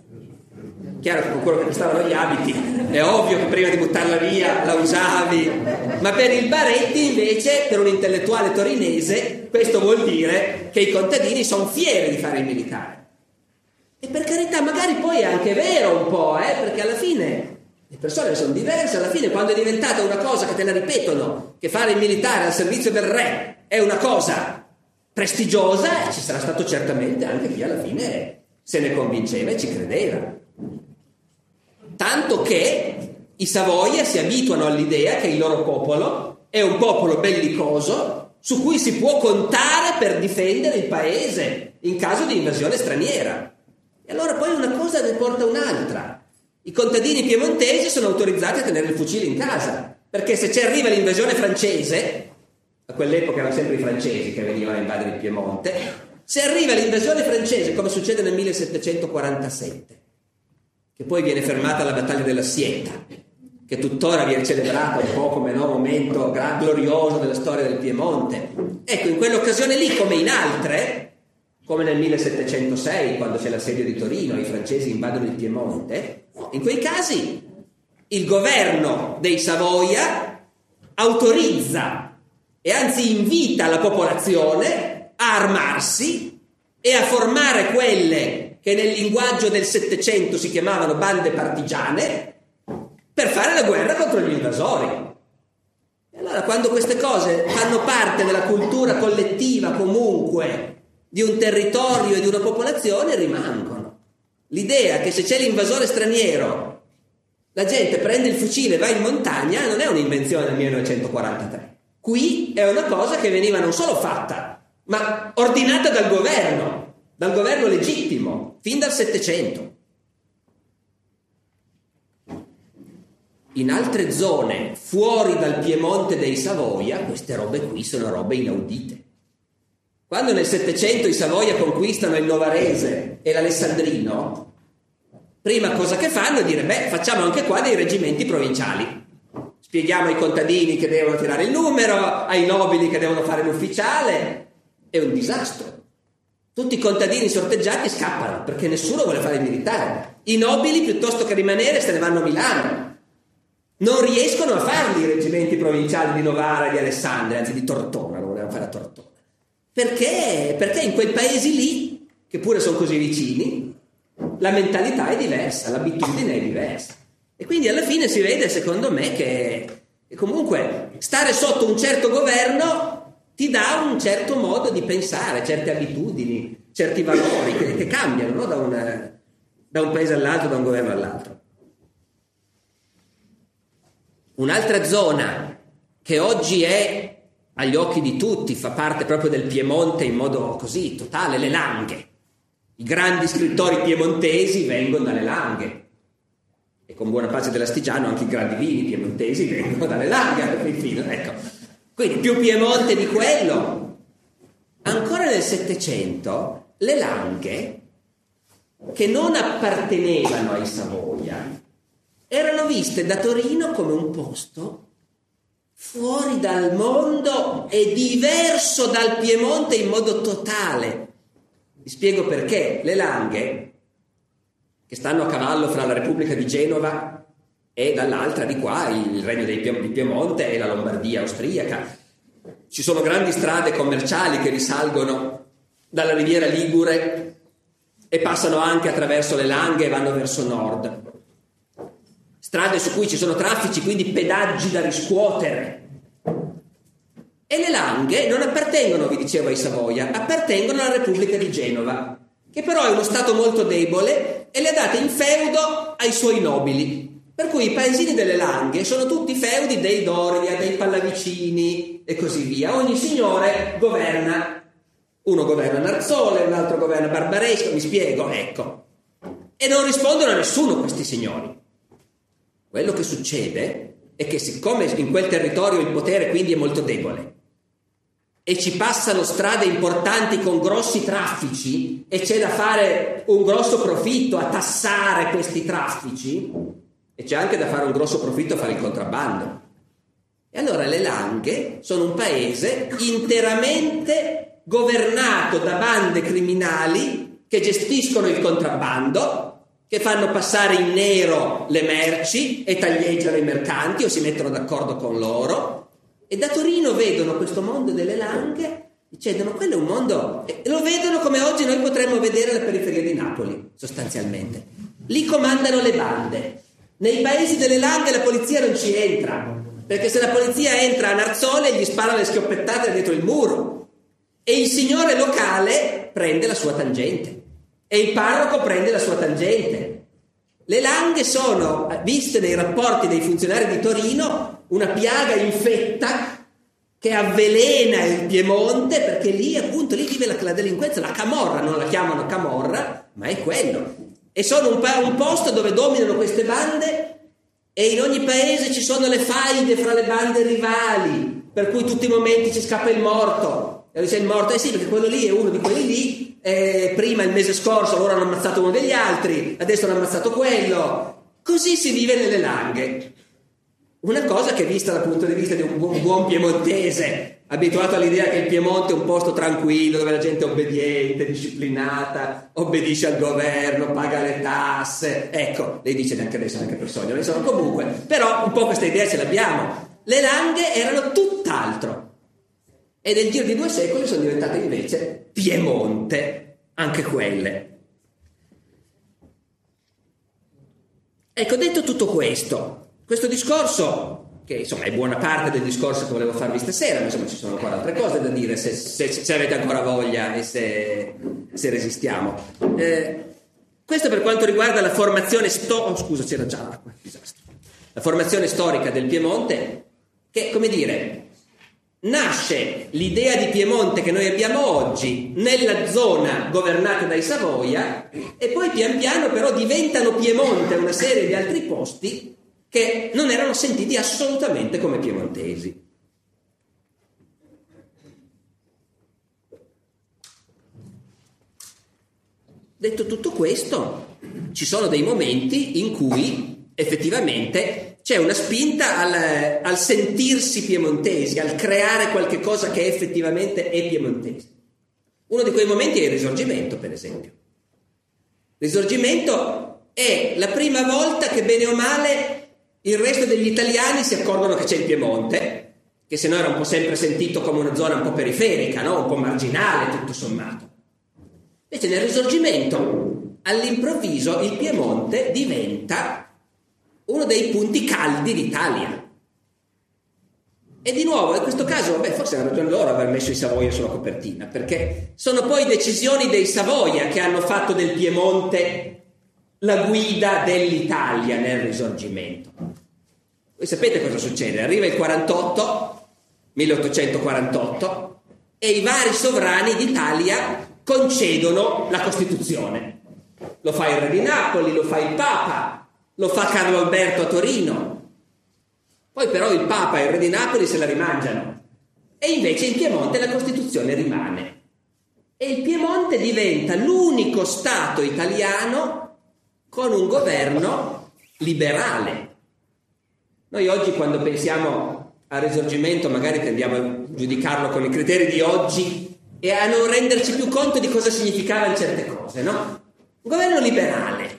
Chiaro che con quello che costavano gli abiti è ovvio che prima di buttarla via la usavi, ma per il Baretti invece, per un intellettuale torinese, questo vuol dire che i contadini sono fieri di fare il militare. E per carità, magari poi è anche vero un po', eh, perché alla fine le persone sono diverse, alla fine quando è diventata una cosa che te la ripetono, che fare il militare al servizio del re è una cosa prestigiosa, ci sarà stato certamente anche chi alla fine se ne convinceva e ci credeva. Tanto che i Savoia si abituano all'idea che il loro popolo è un popolo bellicoso su cui si può contare per difendere il paese in caso di invasione straniera. E allora poi una cosa ne porta un'altra. I contadini piemontesi sono autorizzati a tenere il fucile in casa, perché se ci arriva l'invasione francese, a quell'epoca erano sempre i francesi che venivano a invadere il Piemonte, se arriva l'invasione francese, come succede nel 1747, che poi viene fermata la battaglia della Sieta, che tuttora viene celebrata un po' come no, momento glorioso della storia del Piemonte. Ecco, in quell'occasione lì, come in altre, come nel 1706 quando c'è l'assedio di Torino, i francesi invadono il Piemonte, in quei casi il governo dei Savoia autorizza e anzi invita la popolazione a armarsi e a formare quelle che nel linguaggio del Settecento si chiamavano bande partigiane per fare la guerra contro gli invasori. E allora quando queste cose fanno parte della cultura collettiva comunque di un territorio e di una popolazione rimangono. L'idea che se c'è l'invasore straniero la gente prende il fucile e va in montagna non è un'invenzione del 1943, Qui è una cosa che veniva non solo fatta, ma ordinata dal governo, dal governo legittimo, fin dal Settecento. In altre zone, fuori dal Piemonte dei Savoia, queste robe qui sono robe inaudite. Quando nel Settecento i Savoia conquistano il Novarese e l'Alessandrino, prima cosa che fanno è dire, beh, facciamo anche qua dei reggimenti provinciali. Spieghiamo ai contadini che devono tirare il numero, ai nobili che devono fare l'ufficiale. È un disastro. Tutti i contadini sorteggiati scappano perché nessuno vuole fare il militare. I nobili, piuttosto che rimanere, se ne vanno a Milano non riescono a farli i reggimenti provinciali di Novara e di Alessandria, anzi di Tortona, lo volevano fare a Tortona. Perché? Perché in quei paesi lì, che pure sono così vicini, la mentalità è diversa, l'abitudine è diversa. E quindi alla fine si vede, secondo me, che, comunque stare sotto un certo governo ti dà un certo modo di pensare, certe abitudini, certi valori che, che cambiano no? da, una, da un paese all'altro, da un governo all'altro. Un'altra zona che oggi è agli occhi di tutti, fa parte proprio del Piemonte in modo così totale, le Langhe. I grandi scrittori piemontesi vengono dalle Langhe. E con buona pace dell'Astigiano anche i grandi vini piemontesi vengono dalle Langhe, infine, ecco. Quindi più Piemonte di quello. Ancora nel Settecento le Langhe, che non appartenevano ai Savoia, erano viste da Torino come un posto fuori dal mondo e diverso dal Piemonte in modo totale. Vi spiego perché. Le Langhe, che stanno a cavallo fra la Repubblica di Genova e dall'altra di qua il Regno di Piemonte e la Lombardia austriaca. Ci sono grandi strade commerciali che risalgono dalla riviera Ligure e passano anche attraverso le Langhe e vanno verso nord strade su cui ci sono traffici, quindi pedaggi da riscuotere. E le Langhe non appartengono, vi dicevo, ai Savoia, appartengono alla Repubblica di Genova, che però è uno Stato molto debole e le ha date in feudo ai suoi nobili. Per cui i paesini delle Langhe sono tutti feudi dei Doria, dei Pallavicini e così via. Ogni signore governa. Uno governa Narzole, un altro governa Barbaresco, mi spiego, ecco. E non rispondono a nessuno questi signori. Quello che succede è che siccome in quel territorio il potere quindi è molto debole e ci passano strade importanti con grossi traffici e c'è da fare un grosso profitto a tassare questi traffici e c'è anche da fare un grosso profitto a fare il contrabbando. E allora le Langhe sono un paese interamente governato da bande criminali che gestiscono il contrabbando che fanno passare in nero le merci e taglieggiano i mercanti o si mettono d'accordo con loro. E da Torino vedono questo mondo delle langhe dicendo quello è un mondo e lo vedono come oggi noi potremmo vedere la periferia di Napoli sostanzialmente. Lì comandano le bande. Nei paesi delle langhe la polizia non ci entra perché se la polizia entra a Narzone gli spara le schioppettate dietro il muro. E il signore locale prende la sua tangente e il parroco prende la sua tangente. Le langhe sono, viste nei rapporti dei funzionari di Torino, una piaga infetta che avvelena il Piemonte perché lì appunto lì vive la, la delinquenza, la camorra, non la chiamano camorra, ma è quello. E sono un, un posto dove dominano queste bande e in ogni paese ci sono le faide fra le bande rivali, per cui tutti i momenti ci scappa il morto. E dice il morto, eh sì, perché quello lì è uno di quelli lì, eh, prima il mese scorso loro hanno ammazzato uno degli altri, adesso hanno ammazzato quello. Così si vive nelle langhe. Una cosa che vista dal punto di vista di un buon, buon piemontese, abituato all'idea che il Piemonte è un posto tranquillo, dove la gente è obbediente, disciplinata, obbedisce al governo, paga le tasse. Ecco, lei dice neanche adesso, neanche per sogno, ne sono comunque. Però un po' questa idea ce l'abbiamo. Le langhe erano tutt'altro e nel giro di due secoli sono diventate invece Piemonte, anche quelle. Ecco, detto tutto questo, questo discorso, che insomma è buona parte del discorso che volevo farvi stasera, ma insomma ci sono ancora altre cose da dire se, se, se avete ancora voglia e se, se resistiamo. Eh, questo per quanto riguarda la formazione storica, oh, scusa c'era già l'acqua, disastro. La formazione storica del Piemonte, che come dire, nasce l'idea di Piemonte che noi abbiamo oggi nella zona governata dai Savoia e poi pian piano però diventano Piemonte una serie di altri posti che non erano sentiti assolutamente come piemontesi. Detto tutto questo, ci sono dei momenti in cui effettivamente c'è una spinta al, al, sentirsi piemontesi, al creare qualche cosa che effettivamente è piemontese. Uno di quei momenti è il risorgimento, per esempio. Il risorgimento è la prima volta che bene o male il resto degli italiani si accorgono che c'è il Piemonte, che se no era un po' sempre sentito come una zona un po' periferica, no? un po' marginale tutto sommato. Invece nel risorgimento, all'improvviso, il Piemonte diventa uno dei punti caldi d'Italia. E di nuovo, in questo caso, beh, forse hanno ragione loro aver messo i Savoia sulla copertina, perché sono poi decisioni dei Savoia che hanno fatto del Piemonte la guida dell'Italia nel risorgimento. Voi sapete cosa succede? Arriva il 48, 1848, e i vari sovrani d'Italia concedono la Costituzione. Lo fa il re di Napoli, lo fa il Papa, lo fa Carlo Alberto a Torino. Poi però il Papa e il Re di Napoli se la rimangiano. E invece in Piemonte la Costituzione rimane. E il Piemonte diventa l'unico Stato italiano con un governo liberale. Noi oggi quando pensiamo al risorgimento magari tendiamo a giudicarlo con i criteri di oggi e a non renderci più conto di cosa significavano certe cose, no? Un governo liberale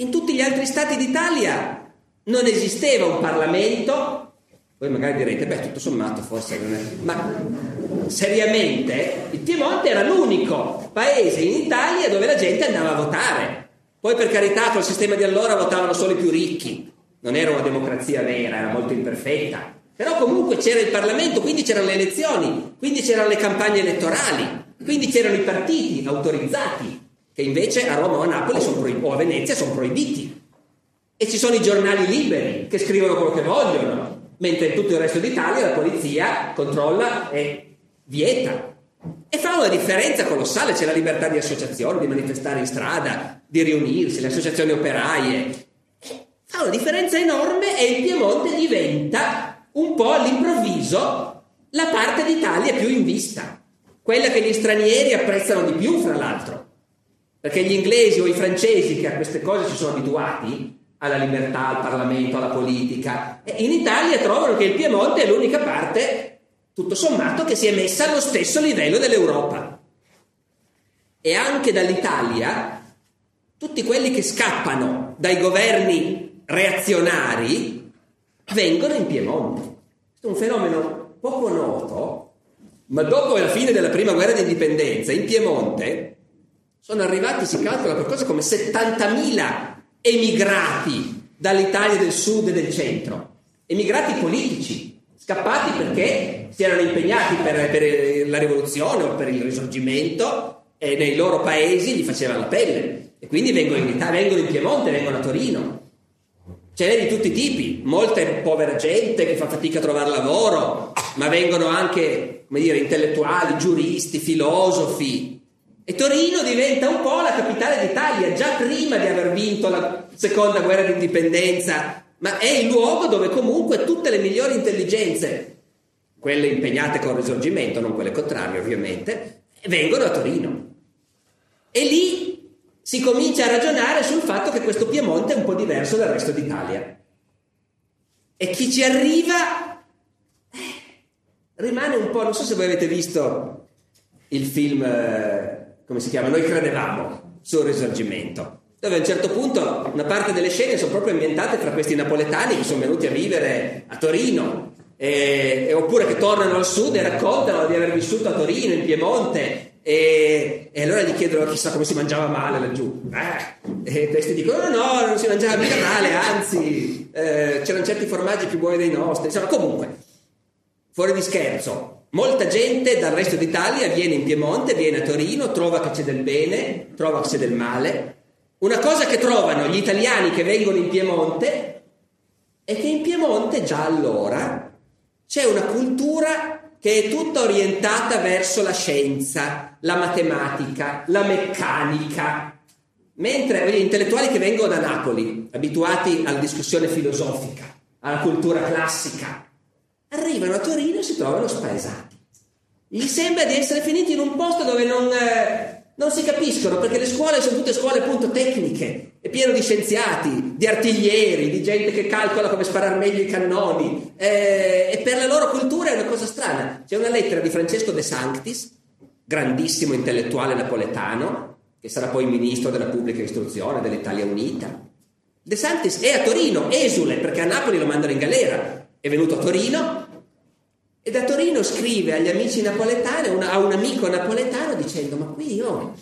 in tutti gli altri stati d'Italia non esisteva un Parlamento, voi magari direte, beh, tutto sommato forse non è... Ma seriamente il Piemonte era l'unico paese in Italia dove la gente andava a votare. Poi per carità col sistema di allora votavano solo i più ricchi, non era una democrazia vera, era molto imperfetta. Però comunque c'era il Parlamento, quindi c'erano le elezioni, quindi c'erano le campagne elettorali, quindi c'erano i partiti autorizzati che invece a Roma o a Napoli proib- o a Venezia sono proibiti. E ci sono i giornali liberi che scrivono quello che vogliono, mentre in tutto il resto d'Italia la polizia controlla e vieta. E fa una differenza colossale, c'è la libertà di associazione, di manifestare in strada, di riunirsi, le associazioni operaie. Fa una differenza enorme e il Piemonte diventa un po' all'improvviso la parte d'Italia più in vista, quella che gli stranieri apprezzano di più, fra l'altro. Perché gli inglesi o i francesi che a queste cose si sono abituati, alla libertà, al Parlamento, alla politica, in Italia trovano che il Piemonte è l'unica parte, tutto sommato, che si è messa allo stesso livello dell'Europa. E anche dall'Italia, tutti quelli che scappano dai governi reazionari vengono in Piemonte. Questo è un fenomeno poco noto, ma dopo la fine della prima guerra d'indipendenza, in Piemonte sono arrivati, si calcola, qualcosa come 70.000 emigrati dall'Italia del sud e del centro, emigrati politici, scappati perché si erano impegnati per, per la rivoluzione o per il risorgimento e nei loro paesi gli facevano la pelle. E quindi vengono in Italia, vengono in Piemonte, vengono a Torino. Ce n'è di tutti i tipi, molta povera gente che fa fatica a trovare lavoro, ma vengono anche, come dire, intellettuali, giuristi, filosofi, e Torino diventa un po' la capitale d'Italia, già prima di aver vinto la seconda guerra d'indipendenza, ma è il luogo dove comunque tutte le migliori intelligenze, quelle impegnate con il risorgimento, non quelle contrarie ovviamente, vengono a Torino. E lì si comincia a ragionare sul fatto che questo Piemonte è un po' diverso dal resto d'Italia. E chi ci arriva eh, rimane un po', non so se voi avete visto il film... Eh, come si chiama, noi credevamo sul risorgimento, dove a un certo punto una parte delle scene sono proprio ambientate fra questi napoletani che sono venuti a vivere a Torino, e, oppure che tornano al sud e raccontano di aver vissuto a Torino, in Piemonte, e, e, allora gli chiedono chissà come si mangiava male laggiù. Eh, e questi dicono: no, no, non si mangiava mica male, anzi, eh, c'erano certi formaggi più buoni dei nostri. Insomma, comunque, fuori di scherzo, Molta gente dal resto d'Italia viene in Piemonte, viene a Torino, trova che c'è del bene, trova che c'è del male. Una cosa che trovano gli italiani che vengono in Piemonte è che in Piemonte già allora c'è una cultura che è tutta orientata verso la scienza, la matematica, la meccanica, mentre gli intellettuali che vengono da Napoli, abituati alla discussione filosofica, alla cultura classica, arrivano a Torino e si trovano spaesati. Gli sembra di essere finiti in un posto dove non, eh, non si capiscono, perché le scuole sono tutte scuole appunto tecniche, è pieno di scienziati, di artiglieri, di gente che calcola come sparare meglio i cannoni, eh, e per la loro cultura è una cosa strana. C'è una lettera di Francesco De Sanctis, grandissimo intellettuale napoletano, che sarà poi ministro della pubblica istruzione dell'Italia Unita. De Sanctis è a Torino, esule, perché a Napoli lo mandano in galera, è venuto a Torino e da Torino scrive agli amici napoletani, a un amico napoletano dicendo ma qui io,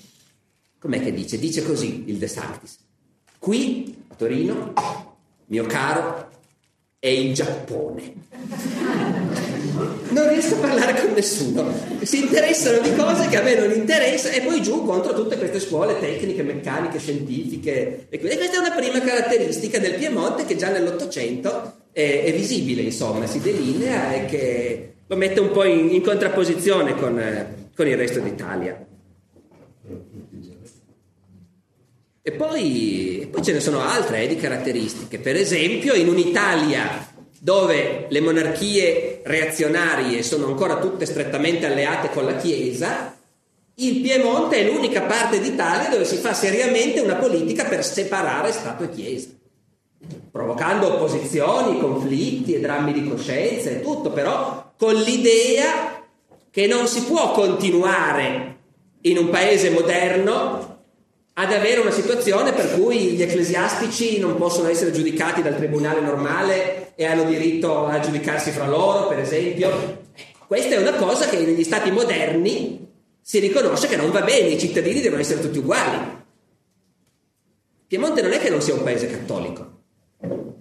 com'è che dice? Dice così il De Sanctis, qui a Torino, mio caro, è il Giappone. Non riesco a parlare con nessuno, si interessano di cose che a me non interessano e poi giù contro tutte queste scuole tecniche, meccaniche, scientifiche. E questa è una prima caratteristica del Piemonte che già nell'Ottocento è, è visibile, insomma, si delinea e che lo mette un po' in, in contrapposizione con, eh, con, il resto d'Italia. E poi, poi ce ne sono altre eh, di caratteristiche. Per esempio, in un'Italia dove le monarchie reazionarie sono ancora tutte strettamente alleate con la Chiesa, il Piemonte è l'unica parte d'Italia dove si fa seriamente una politica per separare Stato e Chiesa, provocando opposizioni, conflitti e drammi di coscienza e tutto, però con l'idea che non si può continuare in un paese moderno ad avere una situazione per cui gli ecclesiastici non possono essere giudicati dal tribunale normale e hanno diritto a giudicarsi fra loro, per esempio. Ecco, questa è una cosa che negli stati moderni si riconosce che non va bene, i cittadini devono essere tutti uguali. Piemonte non è che non sia un paese cattolico.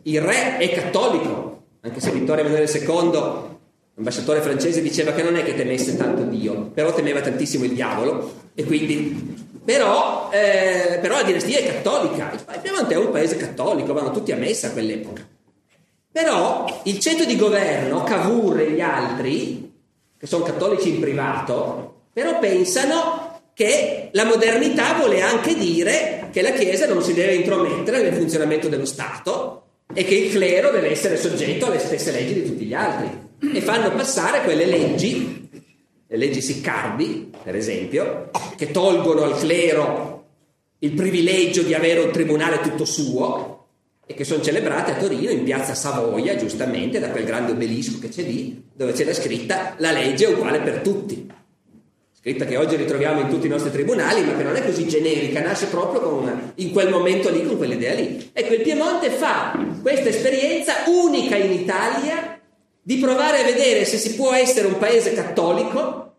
Il re è cattolico, anche se Vittorio Emanuele II L'ambasciatore francese diceva che non è che temesse tanto Dio, però temeva tantissimo il diavolo e quindi... Però, eh, però la dinastia è cattolica, il Piemonte è un paese cattolico, vanno tutti a messa a quell'epoca. Però il centro di governo, Cavour e gli altri, che sono cattolici in privato, però pensano che la modernità vuole anche dire che la Chiesa non si deve intromettere nel funzionamento dello Stato e che il clero deve essere soggetto alle stesse leggi di tutti gli altri e fanno passare quelle leggi, le leggi Siccardi, per esempio, che tolgono al clero il privilegio di avere un tribunale tutto suo e che sono celebrate a Torino in piazza Savoia, giustamente, da quel grande obelisco che c'è lì, dove c'è la scritta la legge è uguale per tutti. Scritta che oggi ritroviamo in tutti i nostri tribunali, ma che non è così generica, nasce proprio con, in quel momento lì, con quell'idea lì. Ecco, il Piemonte fa questa esperienza unica in Italia di provare a vedere se si può essere un paese cattolico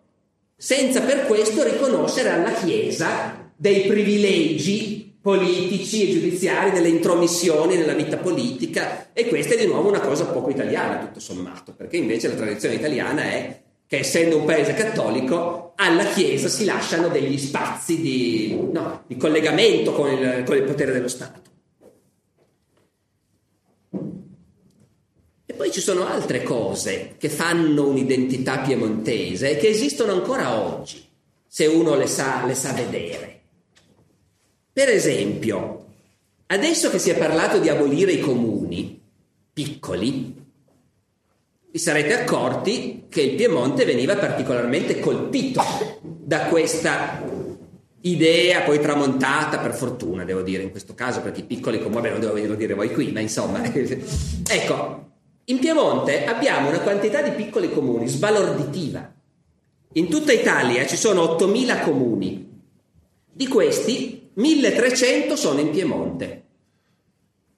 senza per questo riconoscere alla Chiesa dei privilegi politici e giudiziari, delle intromissioni nella vita politica e questa è di nuovo una cosa poco italiana tutto sommato, perché invece la tradizione italiana è che essendo un paese cattolico alla Chiesa si lasciano degli spazi di, no, di collegamento con il, con il potere dello Stato. poi ci sono altre cose che fanno un'identità piemontese e che esistono ancora oggi, se uno le sa, le sa vedere. Per esempio, adesso che si è parlato di abolire i comuni piccoli, vi sarete accorti che il Piemonte veniva particolarmente colpito da questa idea poi tramontata per fortuna devo dire in questo caso perché i piccoli comuni, vabbè non devo dire voi qui ma insomma ecco in Piemonte abbiamo una quantità di piccoli comuni sbalorditiva. In tutta Italia ci sono 8.000 comuni. Di questi 1.300 sono in Piemonte.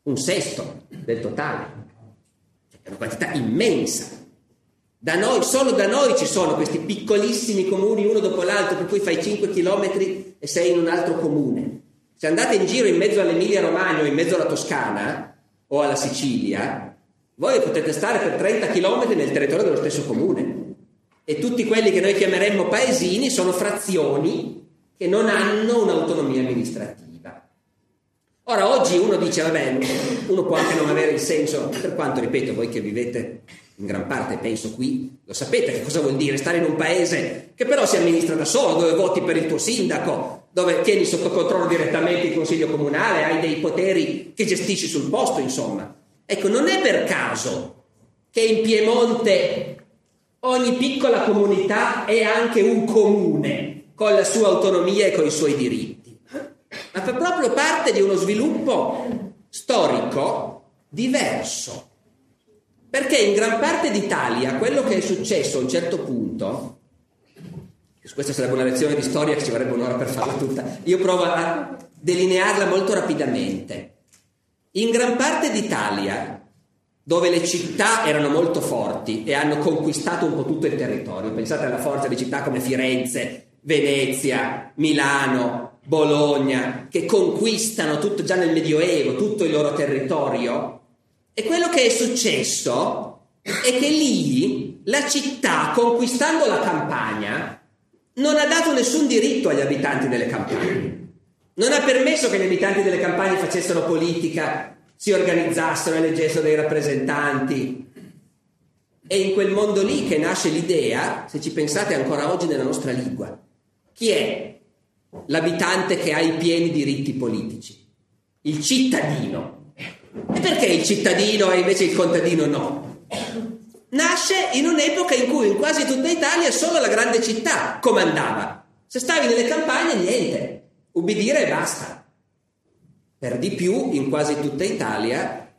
Un sesto del totale. È una quantità immensa. Da noi, solo da noi ci sono questi piccolissimi comuni uno dopo l'altro, per cui fai 5 km e sei in un altro comune. Se andate in giro in mezzo all'Emilia Romagna o in mezzo alla Toscana o alla Sicilia, voi potete stare per 30 km nel territorio dello stesso comune e tutti quelli che noi chiameremmo paesini sono frazioni che non hanno un'autonomia amministrativa. Ora, oggi uno dice, vabbè, uno può anche non avere il senso, per quanto, ripeto, voi che vivete in gran parte penso qui, lo sapete che cosa vuol dire stare in un paese che però si amministra da solo, dove voti per il tuo sindaco, dove tieni sotto controllo direttamente il consiglio comunale, hai dei poteri che gestisci sul posto, insomma. Ecco, non è per caso che in Piemonte ogni piccola comunità è anche un comune con la sua autonomia e con i suoi diritti, ma fa proprio parte di uno sviluppo storico diverso. Perché in gran parte d'Italia quello che è successo a un certo punto, questa sarebbe una lezione di storia che ci vorrebbe un'ora per farla tutta, io provo a delinearla molto rapidamente. In gran parte d'Italia, dove le città erano molto forti e hanno conquistato un po' tutto il territorio, pensate alla forza di città come Firenze, Venezia, Milano, Bologna, che conquistano tutto già nel Medioevo, tutto il loro territorio, e quello che è successo è che lì la città, conquistando la campagna, non ha dato nessun diritto agli abitanti delle campagne. Non ha permesso che gli abitanti delle campagne facessero politica, si organizzassero, elegessero dei rappresentanti. È in quel mondo lì che nasce l'idea, se ci pensate ancora oggi nella nostra lingua, chi è l'abitante che ha i pieni diritti politici? Il cittadino. E perché il cittadino e invece il contadino no? Nasce in un'epoca in cui in quasi tutta Italia solo la grande città comandava. Se stavi nelle campagne, niente, ubbidire e basta. Per di più, in quasi tutta Italia,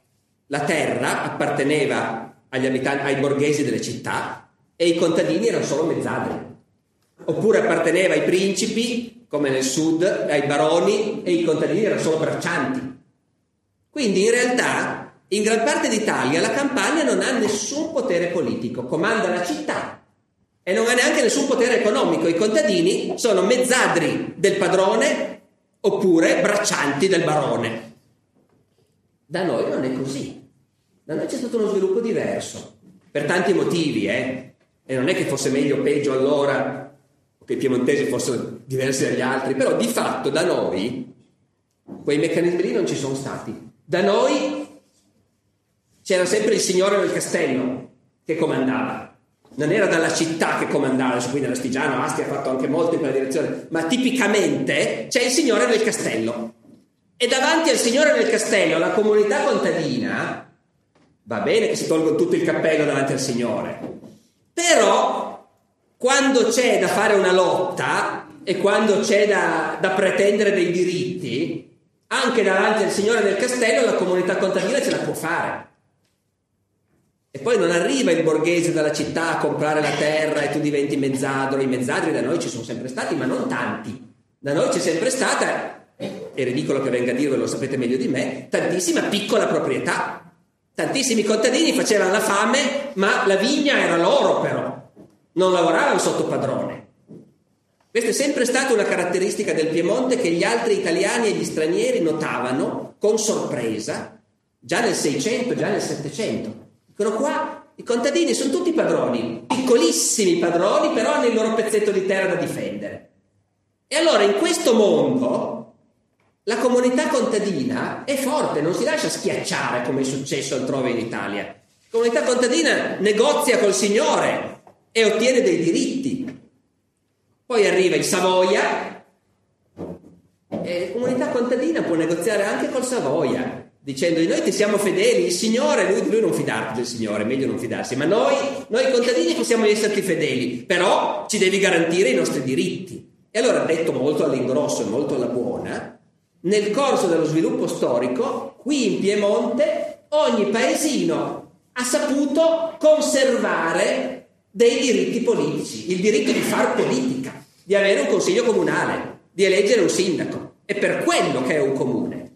la terra apparteneva abitanti, ai borghesi delle città e i contadini erano solo mezzadri. Oppure apparteneva ai principi, come nel sud, ai baroni, e i contadini erano solo braccianti. Quindi in realtà in gran parte d'Italia la campagna non ha nessun potere politico, comanda la città e non ha neanche nessun potere economico. I contadini sono mezzadri del padrone oppure braccianti del barone. Da noi non è così. Da noi c'è stato uno sviluppo diverso, per tanti motivi, eh? E non è che fosse meglio o peggio allora, o che i piemontesi fossero diversi dagli altri, però di fatto da noi quei meccanismi lì non ci sono stati. Da noi c'era sempre il signore del castello che comandava. Non era dalla città che comandava, adesso qui nell'Astigiano Asti ha fatto anche molto in quella direzione, ma tipicamente c'è il signore del castello. E davanti al signore del castello, la comunità contadina, va bene che si tolgono tutto il cappello davanti al signore, però quando c'è da fare una lotta e quando c'è da, da pretendere dei diritti, anche davanti al signore del castello la comunità contadina ce la può fare. E poi non arriva il borghese dalla città a comprare la terra e tu diventi mezzadro. I mezzadri da noi ci sono sempre stati, ma non tanti. Da noi c'è sempre stata, è ridicolo che venga a dirvelo, lo sapete meglio di me, tantissima piccola proprietà. Tantissimi contadini facevano la fame, ma la vigna era loro però. Non lavoravano sotto padrone. Questa è sempre stata una caratteristica del Piemonte che gli altri italiani e gli stranieri notavano con sorpresa già nel 600, già nel 700. Dicono qua i contadini sono tutti padroni, piccolissimi padroni, però hanno il loro pezzetto di terra da difendere. E allora in questo mondo la comunità contadina è forte, non si lascia schiacciare come è successo altrove in Italia. La comunità contadina negozia col Signore e ottiene dei diritti. Poi arriva il Savoia e la comunità contadina può negoziare anche col Savoia, dicendo noi ti siamo fedeli, il Signore, lui, lui non fidarti del Signore, meglio non fidarsi, ma noi, noi contadini possiamo esserti fedeli, però ci devi garantire i nostri diritti. E allora, detto molto all'ingrosso e molto alla buona, nel corso dello sviluppo storico, qui in Piemonte, ogni paesino ha saputo conservare dei diritti politici, il diritto di far politica di avere un consiglio comunale, di eleggere un sindaco. È per quello che è un comune.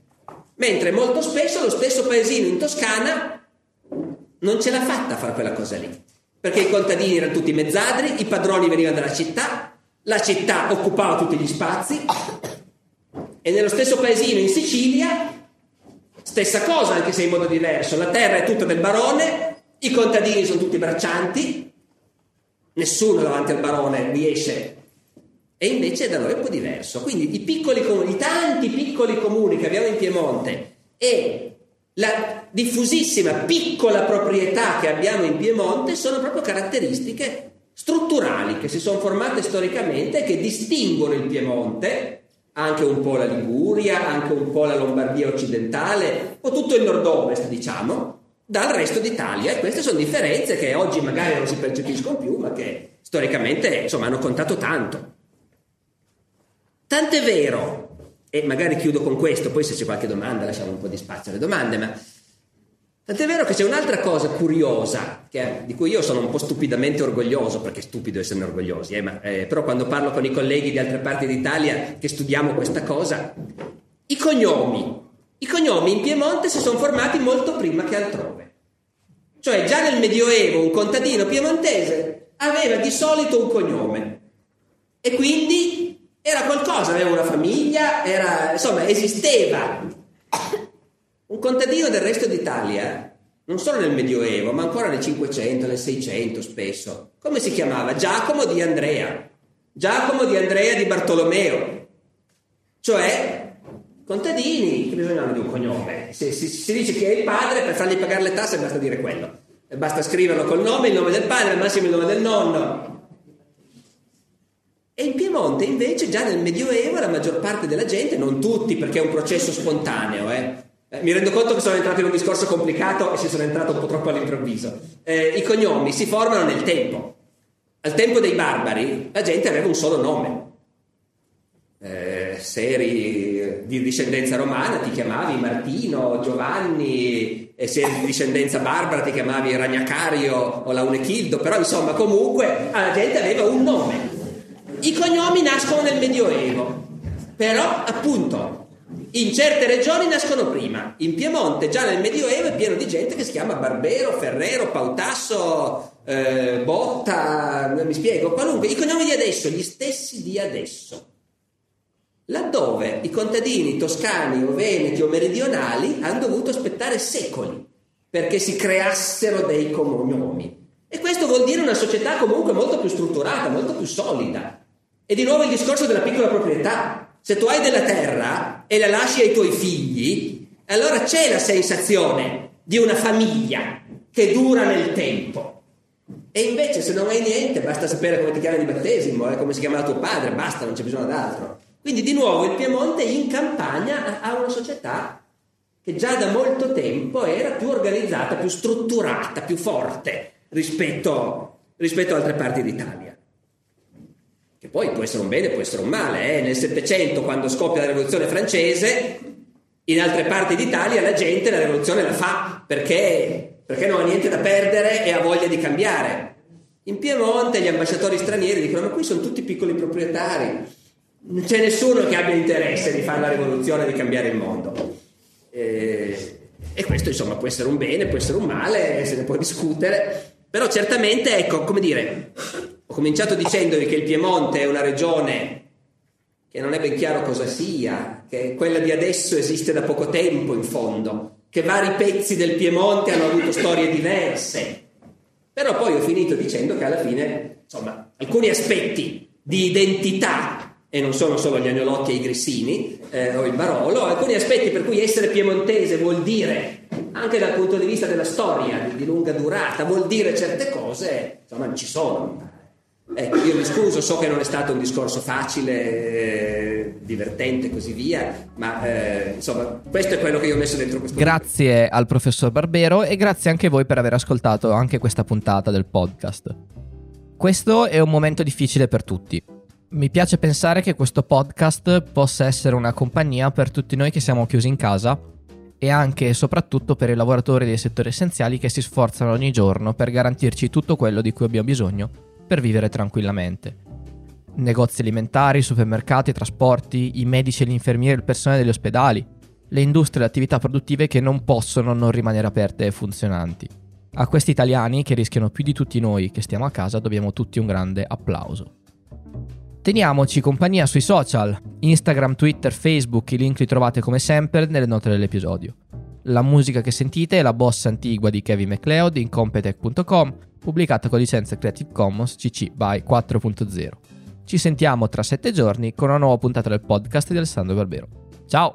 Mentre molto spesso lo stesso paesino in Toscana non ce l'ha fatta a fare quella cosa lì. Perché i contadini erano tutti mezzadri, i padroni venivano dalla città, la città occupava tutti gli spazi e nello stesso paesino in Sicilia, stessa cosa anche se in modo diverso, la terra è tutta del barone, i contadini sono tutti braccianti, nessuno davanti al barone riesce e invece da noi è un po' diverso. Quindi i, piccoli i tanti piccoli comuni che abbiamo in Piemonte e la diffusissima piccola proprietà che abbiamo in Piemonte sono proprio caratteristiche strutturali che si sono formate storicamente e che distinguono il Piemonte, anche un po' la Liguria, anche un po' la Lombardia occidentale, o tutto il nord-ovest, diciamo, dal resto d'Italia. E queste sono differenze che oggi magari non si percepiscono più, ma che storicamente insomma, hanno contato tanto. Tant'è vero, e magari chiudo con questo, poi se c'è qualche domanda lasciamo un po' di spazio alle domande, ma Tant'è vero che c'è un'altra cosa curiosa, che, di cui io sono un po' stupidamente orgoglioso, perché è stupido esserne orgogliosi, eh, ma, eh, però quando parlo con i colleghi di altre parti d'Italia che studiamo questa cosa, i cognomi. I cognomi in Piemonte si sono formati molto prima che altrove. Cioè già nel Medioevo un contadino piemontese aveva di solito un cognome e quindi era qualcosa, aveva una famiglia, era, insomma esisteva un contadino del resto d'Italia, non solo nel Medioevo, ma ancora nel 500, nel 600 spesso, come si chiamava? Giacomo di Andrea. Giacomo di Andrea di Bartolomeo. Cioè, contadini che bisognano di un cognome. Si, si, si dice che è il padre, per fargli pagare le tasse basta dire quello. Basta scriverlo col nome, il nome del padre, al massimo il nome del nonno. E in Piemonte invece già nel Medioevo la maggior parte della gente, non tutti perché è un processo spontaneo, eh, eh, mi rendo conto che sono entrato in un discorso complicato e ci sono entrato un po' troppo all'improvviso. Eh, I cognomi si formano nel tempo. Al tempo dei barbari la gente aveva un solo nome. Eh, se eri di discendenza romana ti chiamavi Martino, Giovanni, e se eri di discendenza barbara ti chiamavi Ragnacario o Launechildo, però insomma comunque la gente aveva un nome. I cognomi nascono nel Medioevo, però appunto in certe regioni nascono prima. In Piemonte, già nel Medioevo, è pieno di gente che si chiama Barbero, Ferrero, Pautasso, eh, Botta, mi spiego, qualunque. I cognomi di adesso, gli stessi di adesso. Laddove i contadini toscani o veneti o meridionali hanno dovuto aspettare secoli perché si creassero dei cognomi. E questo vuol dire una società comunque molto più strutturata, molto più solida. E di nuovo il discorso della piccola proprietà. Se tu hai della terra e la lasci ai tuoi figli, allora c'è la sensazione di una famiglia che dura nel tempo. E invece se non hai niente, basta sapere come ti chiami di battesimo, eh, come si chiama tuo padre, basta, non c'è bisogno d'altro. Quindi di nuovo il Piemonte in campagna ha una società che già da molto tempo era più organizzata, più strutturata, più forte rispetto, rispetto a altre parti d'Italia che poi può essere un bene, può essere un male. Eh? Nel Settecento, quando scoppia la rivoluzione francese, in altre parti d'Italia la gente la rivoluzione la fa perché, perché non ha niente da perdere e ha voglia di cambiare. In Piemonte gli ambasciatori stranieri dicono: Ma qui sono tutti piccoli proprietari, non c'è nessuno che abbia interesse di fare la rivoluzione di cambiare il mondo. E, e questo insomma può essere un bene, può essere un male, se ne può discutere, però certamente, ecco, come dire, ho cominciato dicendovi che il Piemonte è una regione che non è ben chiaro cosa sia, che quella di adesso esiste da poco tempo in fondo, che vari pezzi del Piemonte hanno avuto storie diverse. Però poi ho finito dicendo che alla fine, insomma, alcuni aspetti di identità, e non sono solo gli agnolotti e i grissini eh, o il Barolo, alcuni aspetti per cui essere piemontese vuol dire, anche dal punto di vista della storia di lunga durata, vuol dire certe cose, insomma, ci sono. Ecco, io mi scuso, so che non è stato un discorso facile, eh, divertente e così via, ma eh, insomma, questo è quello che io ho messo dentro questo. Grazie video. al professor Barbero e grazie anche a voi per aver ascoltato anche questa puntata del podcast. Questo è un momento difficile per tutti. Mi piace pensare che questo podcast possa essere una compagnia per tutti noi che siamo chiusi in casa e anche e soprattutto per i lavoratori dei settori essenziali che si sforzano ogni giorno per garantirci tutto quello di cui abbiamo bisogno per vivere tranquillamente. Negozi alimentari, supermercati, trasporti, i medici e gli infermieri, il personale degli ospedali, le industrie e le attività produttive che non possono non rimanere aperte e funzionanti. A questi italiani, che rischiano più di tutti noi che stiamo a casa, dobbiamo tutti un grande applauso. Teniamoci compagnia sui social, Instagram, Twitter, Facebook, i link li trovate come sempre nelle note dell'episodio. La musica che sentite è la bossa antigua di Kevin MacLeod in competech.com pubblicata con licenza Creative Commons CC by 4.0. Ci sentiamo tra sette giorni con una nuova puntata del podcast di Alessandro Barbero. Ciao!